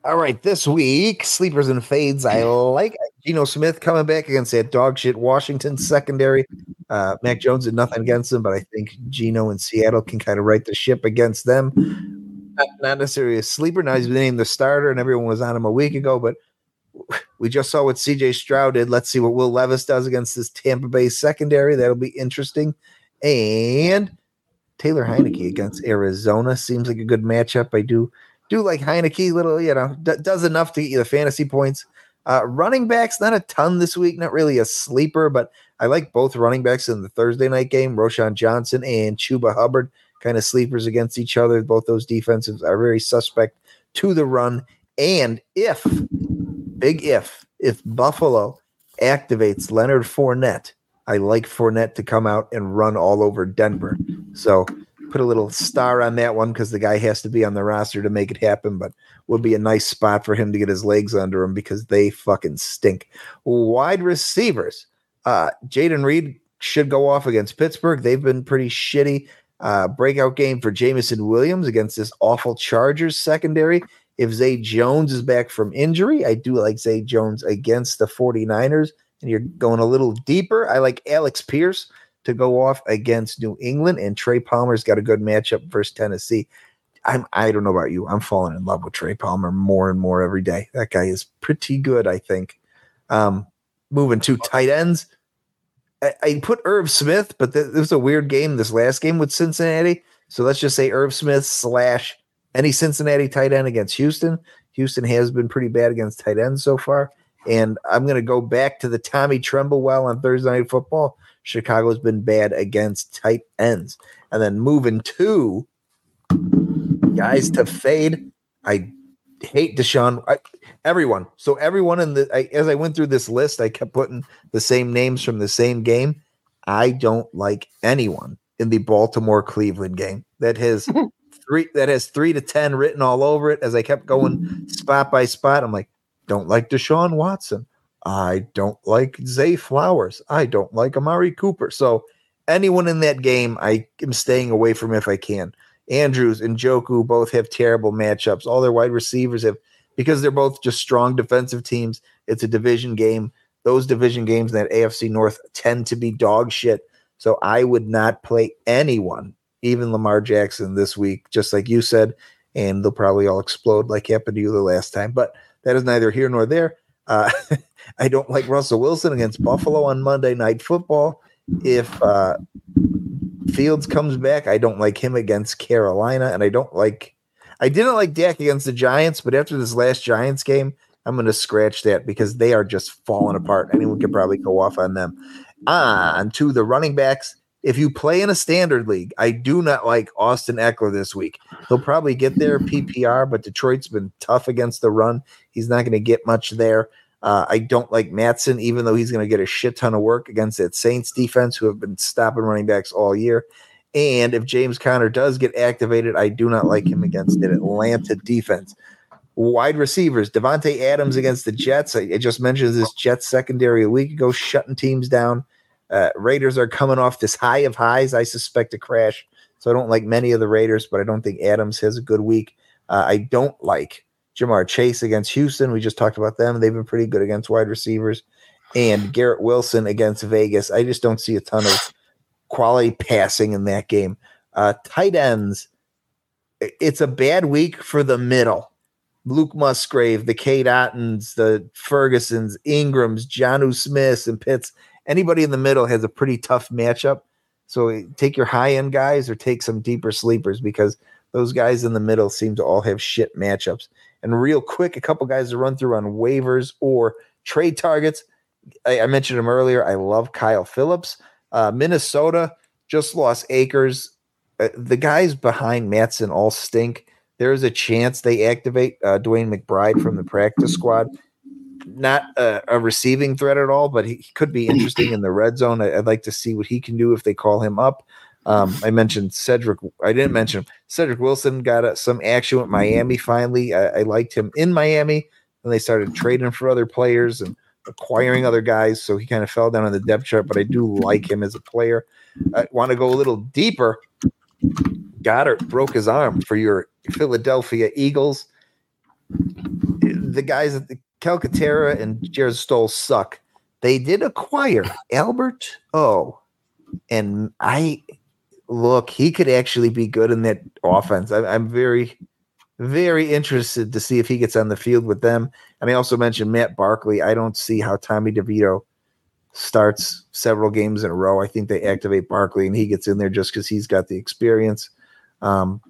All right, this week sleepers and fades. I like Geno Smith coming back against that dog shit Washington secondary. Uh, Mac Jones did nothing against them, but I think Geno and Seattle can kind of right the ship against them. Not, not necessarily a sleeper. Now he's been named the starter, and everyone was on him a week ago. But we just saw what C.J. Stroud did. Let's see what Will Levis does against this Tampa Bay secondary. That'll be interesting. And Taylor Heinicke against Arizona seems like a good matchup. I do do like Heinicke, little, you know, d- does enough to get you the fantasy points. Uh, running backs, not a ton this week, not really a sleeper, but I like both running backs in the Thursday night game. Roschon Johnson and Chuba Hubbard, kind of sleepers against each other. Both those defenses are very suspect to the run. And if, big if, if Buffalo activates Leonard Fournette, I like Fournette to come out and run all over Denver. So put a little star on that one because the guy has to be on the roster to make it happen, but would be a nice spot for him to get his legs under him because they fucking stink. Wide receivers. Uh Jayden Reed should go off against Pittsburgh. They've been pretty shitty. Uh breakout game for Jameson Williams against this awful Chargers secondary. If Zay Jones is back from injury, I do like Zay Jones against the 49ers. And you're going a little deeper. I like Alec Pierce to go off against New England, and Trey Palmer's got a good matchup versus Tennessee. I'm I don't know about you. I'm falling in love with Trey Palmer more and more every day. That guy is pretty good, I think. Um, moving to tight ends. I, I put Irv Smith, but th- this was a weird game this last game with Cincinnati. So let's just say Irv Smith slash any Cincinnati tight end against Houston. Houston has been pretty bad against tight ends so far. And I'm going to go back to the Tommy Tremble. Tremblewell on Thursday Night Football. Chicago's been bad against tight ends. And then moving to guys to fade. I hate Deshaun. I, everyone. So everyone in the I, as I went through this list, I kept putting the same names from the same game. I don't like anyone in the Baltimore Cleveland game that has three that has three to ten written all over it. As I kept going spot by spot, I'm like, don't like Deshaun Watson. I don't like Zay Flowers. I don't like Amari Cooper. So anyone in that game, I am staying away from if I can. Andrews and Njoku both have terrible matchups. All their wide receivers have because they're both just strong defensive teams. It's a division game. Those division games in that AFC North tend to be dog shit. So I would not play anyone, even Lamar Jackson this week, just like you said, and they'll probably all explode like happened to you the last time. But that is neither here nor there. Uh, I don't like Russell Wilson against Buffalo on Monday Night Football. If uh, Fields comes back, I don't like him against Carolina, and I don't like. I didn't like Dak against the Giants, but after this last Giants game, I'm going to scratch that because they are just falling apart. Anyone could probably go off on them. On to the running backs. If you play in a standard league, I do not like Austin Ekeler this week. He'll probably get there PPR, but Detroit's been tough against the run. He's not going to get much there. Uh, I don't like Mattison, even though he's going to get a shit ton of work against that Saints defense, who have been stopping running backs all year. And if James Conner does get activated, I do not like him against an Atlanta defense. Wide receivers, Davante Adams against the Jets. I, I, just mentioned this Jets secondary a week ago, shutting teams down. Uh, Raiders are coming off this high of highs. I suspect a crash. So I don't like many of the Raiders, but I don't think Adams has a good week. Uh, I don't like Ja'Marr Chase against Houston. We just talked about them. They've been pretty good against wide receivers. And Garrett Wilson against Vegas. I just don't see a ton of quality passing in that game. Uh, tight ends. It's a bad week for the middle. Luke Musgrave, the Cade Ottons, the Fergusons, Engrams, Jonnu Smiths, and Pitts. Anybody in the middle has a pretty tough matchup. So take your high end guys or take some deeper sleepers because those guys in the middle seem to all have shit matchups. And real quick, a couple guys to run through on waivers or trade targets. I, I mentioned him earlier. I love Kyle Phillips. Uh, Minnesota just lost Akers. Uh, the guys behind Mattison all stink. There's a chance they activate uh, DeWayne McBride from the practice squad. Not a, a receiving threat at all, but he, he, could be interesting in the red zone. I, would like to see what he can do if they call him up. Um, I mentioned Cedric. I didn't mention. Cedric Wilson got uh, some action with Miami finally. I, I, liked him in Miami, and they started trading for other players and acquiring other guys. So he kind of fell down on the depth chart, but I do like him as a player. I want to go a little deeper. Goedert broke his arm for your Philadelphia Eagles. The guys at the Calcaterra and Jared Stoll suck. They did acquire Albert O. And I look, he could actually be good in that offense. I, am very, very interested to see if he gets on the field with them. And I also mentioned Matt Barkley. I don't see how Tommy DeVito starts several games in a row. I think they activate Barkley and he gets in there just because he's got the experience. Um,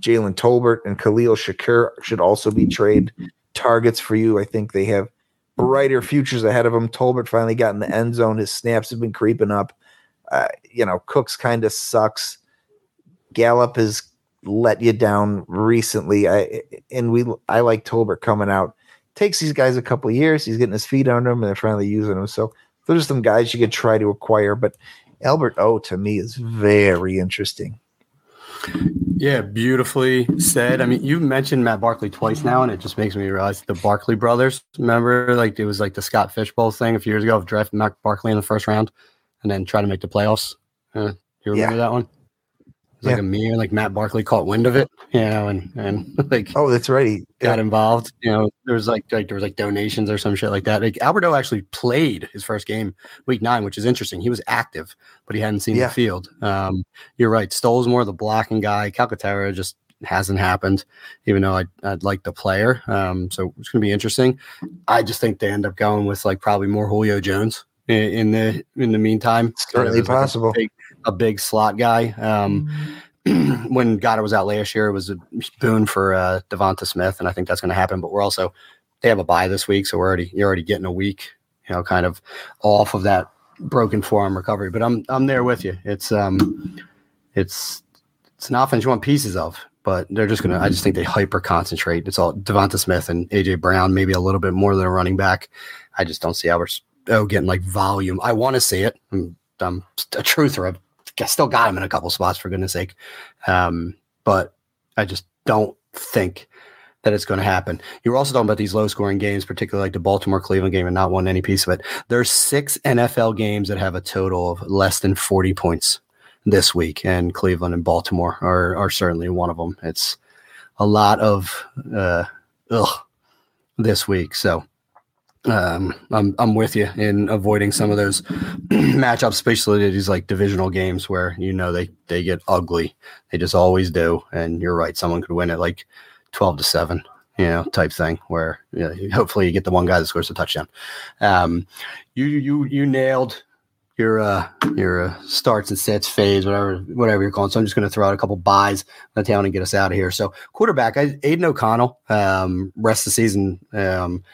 Jalen Tolbert and Khalil Shakir should also be trade targets for you. I think they have brighter futures ahead of them. Tolbert finally got in the end zone. His snaps have been creeping up. Uh, you know, Cooks kind of sucks. Gallup has let you down recently. I and we I like Tolbert coming out. Takes these guys a couple years. He's getting his feet under him, and they're finally using him. So those are some guys you could try to acquire. But Albert O to me is very interesting. Yeah, beautifully said. I mean, you mentioned Matt Barkley twice now, and it just makes me realize the Barkley brothers. Remember, like it was like the Scott Fish Bowl thing a few years ago of drafting Matt Barkley in the first round and then try to make the playoffs. Uh, you remember yeah. that one? Like Yeah. a meme, like Matt Barkley caught wind of it, you know, and and like Oh, that's right. He, got involved. You know, there was like like there was like donations or some shit like that. Like Albert O actually played his first game week nine, which is interesting. He was active, but he hadn't seen Yeah. the field. Um, you're right. Stoll's more the blocking guy. Calcaterra just hasn't happened, even though I'd, I'd like the player. Um, so it's going to be interesting. I just think they end up going with like probably more Julio Jones in, in the in the meantime. Of certainly possible. like, a big- slot guy. Um, when Goedert was out last year, it was a boon for uh, Devonta Smith, and I think that's going to happen. But we're also they have a bye this week, so we're already you're already getting a week, you know, kind of off of that broken forearm recovery. But I'm I'm there with you. It's um, it's it's an offense you want pieces of, but they're just gonna. I just think they hyper concentrate. It's all Devonta Smith and AJ Brown, maybe a little bit more than a running back. I just don't see Albert oh getting like volume. I want to see it. I'm, I'm a truther. I've I still got him in a couple spots for goodness sake. Um, but I just don't think that it's going to happen. You were also talking about these low scoring games, particularly like the Baltimore Cleveland game and not won any piece of it. There's six NFL games that have a total of less than 40 points this week, and Cleveland and Baltimore are, are certainly one of them. It's a lot of uh, ugh this week. So um, I'm I'm with you in avoiding some of those matchups, especially these like divisional games where you know they they get ugly. They just always do. And you're right, someone could win it like twelve to seven, you know, type thing. Where you know, hopefully you get the one guy that scores a touchdown. Um, you you you nailed your uh your uh, starts and sets phase, whatever whatever you're calling. So I'm just going to throw out a couple buys on the town and get us out of here. So quarterback, I, Aidan O'Connell, um, rest of the season. Um,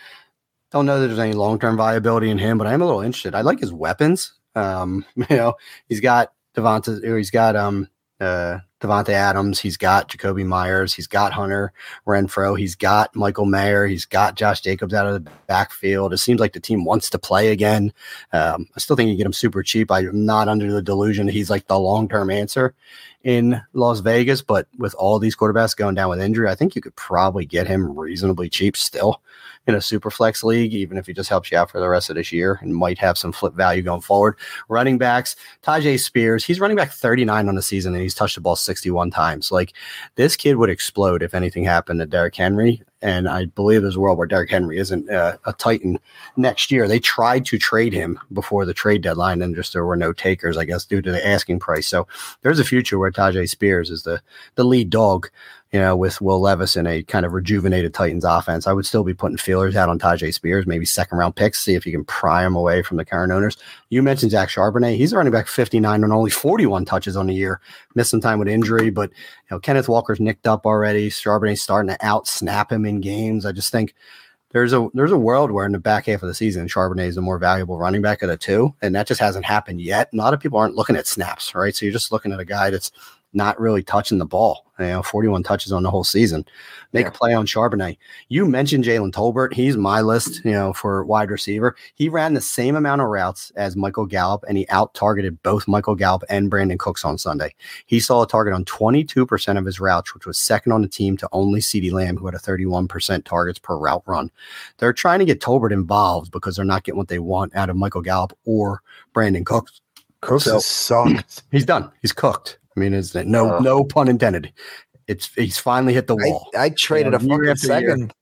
don't know that there's any long term viability in him, but I am a little interested. I like his weapons. Um, you know, he's got Devonta, or he's got um uh Davante Adams, he's got Jakobi Meyers, he's got Hunter Renfrow, he's got Michael Mayer, he's got Josh Jacobs out of the backfield. It seems like the team wants to play again. Um, I still think you get him super cheap. I'm not under the delusion that he's like the long term answer in Las Vegas, but with all these quarterbacks going down with injury, I think you could probably get him reasonably cheap still in a super flex league, even if he just helps you out for the rest of this year and might have some flip value going forward. Running backs, Tyjae Spears, he's running back 39 on the season and he's touched the ball 61 times. Like this kid would explode if anything happened to Derrick Henry. And I believe there's a world where Derrick Henry isn't uh, a Titan next year. They tried to trade him before the trade deadline, and just there were no takers, I guess, due to the asking price. So there's a future where Tyjae Spears is the the lead dog, you know, with Will Levis in a kind of rejuvenated Titans offense. I would still be putting feelers out on Tyjae Spears, maybe second round picks, see if you can pry him away from the current owners. You mentioned Zach Charbonnet. He's running back 59 on only 41 touches on the year. Missed some time with injury, but you know, Kenneth Walker's nicked up already. Charbonnet's starting to out snap him in games. I just think there's a there's a world where in the back half of the season, Charbonnet is the more valuable running back of the two, and that just hasn't happened yet. And a lot of people aren't looking at snaps, right? So you're just looking at a guy that's not really touching the ball. You know, 41 touches on the whole season. Make Yeah. a play on Charbonnet. You mentioned Jalen Tolbert. He's my list, you know, for wide receiver. He ran the same amount of routes as Michael Gallup, and he out targeted both Michael Gallup and Brandin Cooks on Sunday. He saw a target on 22% of his routes, which was second on the team to only CeeDee Lamb, who had a 31% targets per route run. They're trying to get Tolbert involved because they're not getting what they want out of Michael Gallup or Brandin Cooks. Cooks So- has sucked. He's done. He's cooked. I mean, is that no Uh. no pun intended. It's he's finally hit the wall. I traded know, a fucking after year. second.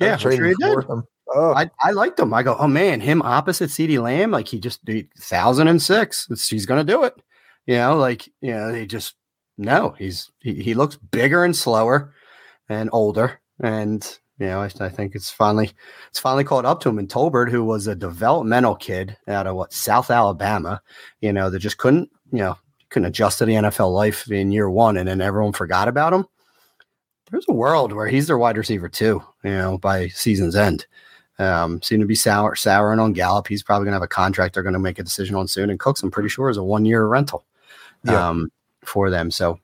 Yeah, I'm traded sure you did. for him. Oh, I, I liked him. I go, oh man, him opposite CeeDee Lamb, like he just did thousand and six. It's- He's gonna do it. You know, like you know, they just no. He's he, he looks bigger and slower and older, and you know, I, I think it's finally it's finally caught up to him. And Tolbert, who was a developmental kid out of what South Alabama, you know, that just couldn't you know couldn't adjust to the NFL life in year one, and then everyone forgot about him. There's a world where he's their wide receiver too, you know, by season's end. Um, seem to be sour, souring on Gallup. He's probably gonna have a contract they're gonna make a decision on soon. And Cooks, I'm pretty sure, is a one year rental Yeah. um, for them. So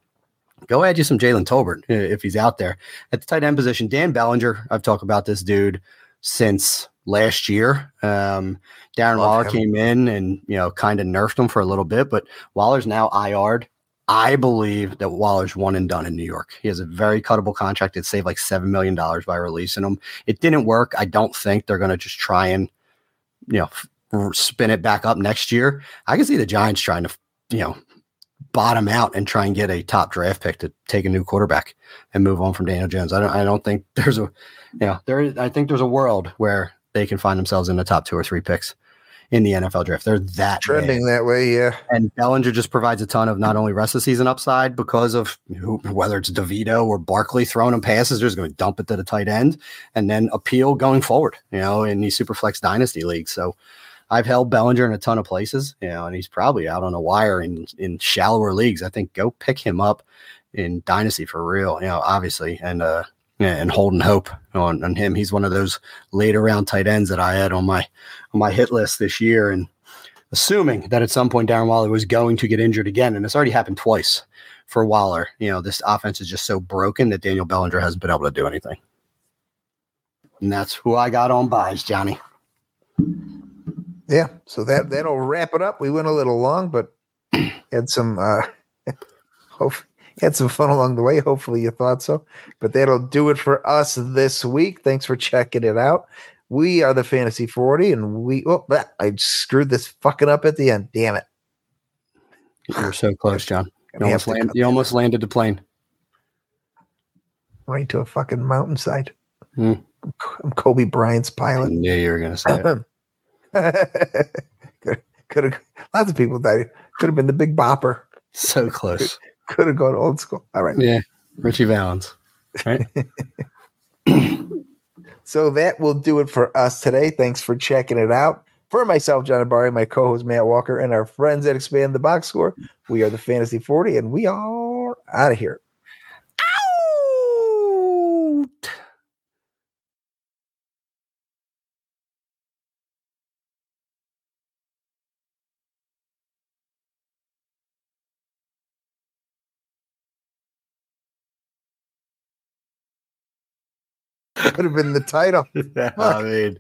go add you some Jalen Tolbert if he's out there at the tight end position. Dan Bellinger, I've talked about this dude since last year. Um, Darren Love Waller him. came in and you know kind of nerfed him for a little bit, but Waller's now IR'd. I believe that Waller's one and done in New York. He has a very cuttable contract. It saved like seven million dollars by releasing him. It didn't work. I don't think they're going to just try and you know f- spin it back up next year. I can see the Giants trying to you know bottom out and try and get a top draft pick to take a new quarterback and move on from Daniel Jones. I don't I don't think there's a you know there I think there's a world where they can find themselves in the top two or three picks in the NFL draft. They're that Trending bad. that way, yeah. And Bellinger just provides a ton of not only rest of season upside because of who, whether it's DeVito or Barkley throwing him passes, they're just going to dump it to the tight end and then appeal going forward, you know, in these super flex dynasty leagues. So I've held Bellinger in a ton of places, you know, and he's probably out on a wire in, in shallower leagues. I think go pick him up in dynasty for real, you know, obviously. And, uh, and holding hope on, on him. He's one of those later round tight ends that I had on my on my hit list this year, and assuming that at some point Darren Waller was going to get injured again, and it's already happened twice for Waller. You know, this offense is just so broken that Daniel Bellinger hasn't been able to do anything, and that's who I got on buys, Johnny. Yeah, so that that'll wrap it up. We went a little long, but had some uh hope had some fun along the way. Hopefully you thought so. But that'll do it for us this week. Thanks for checking it out. We are the Fantasy 40, and we oh I screwed this fucking up at the end. Damn it. You're so close, John. You almost, land, you almost landed the plane. right to a fucking mountainside. Hmm. I'm Kobe Bryant's I pilot. knew you were going to say it. could have lots of people died. Could have been the big bopper. So close. Could have gone old school. All right. Yeah. Ritchie Valens. Right? So that will do it for us today. Thanks for checking it out. For myself, John Abari, my co-host Matt Walker, and our friends at Expand the Box Score, we are the Fantasy 40, and we are out of here. Could have been the title. Yeah, I mean,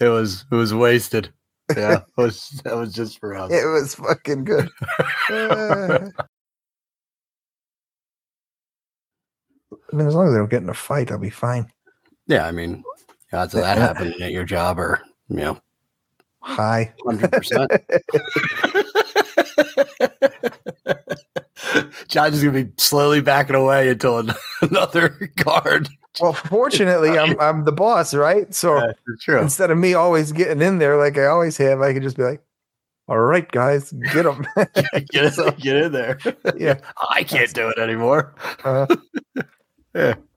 it was it was wasted. Yeah, it was that was just for us. It was fucking good. Uh, I mean, as long as they don't get in a fight, I'll be fine. Yeah, I mean, odds of that happening at your job or you know Hi. hundred percent. John's is gonna be slowly backing away until another guard. Well, fortunately, I'm I'm the boss, right? So Yeah, true. instead of me always getting in there like I always have, I could just be like, "All right, guys, get them." get, in, get in there. Yeah. I can't do it anymore. uh, Yeah.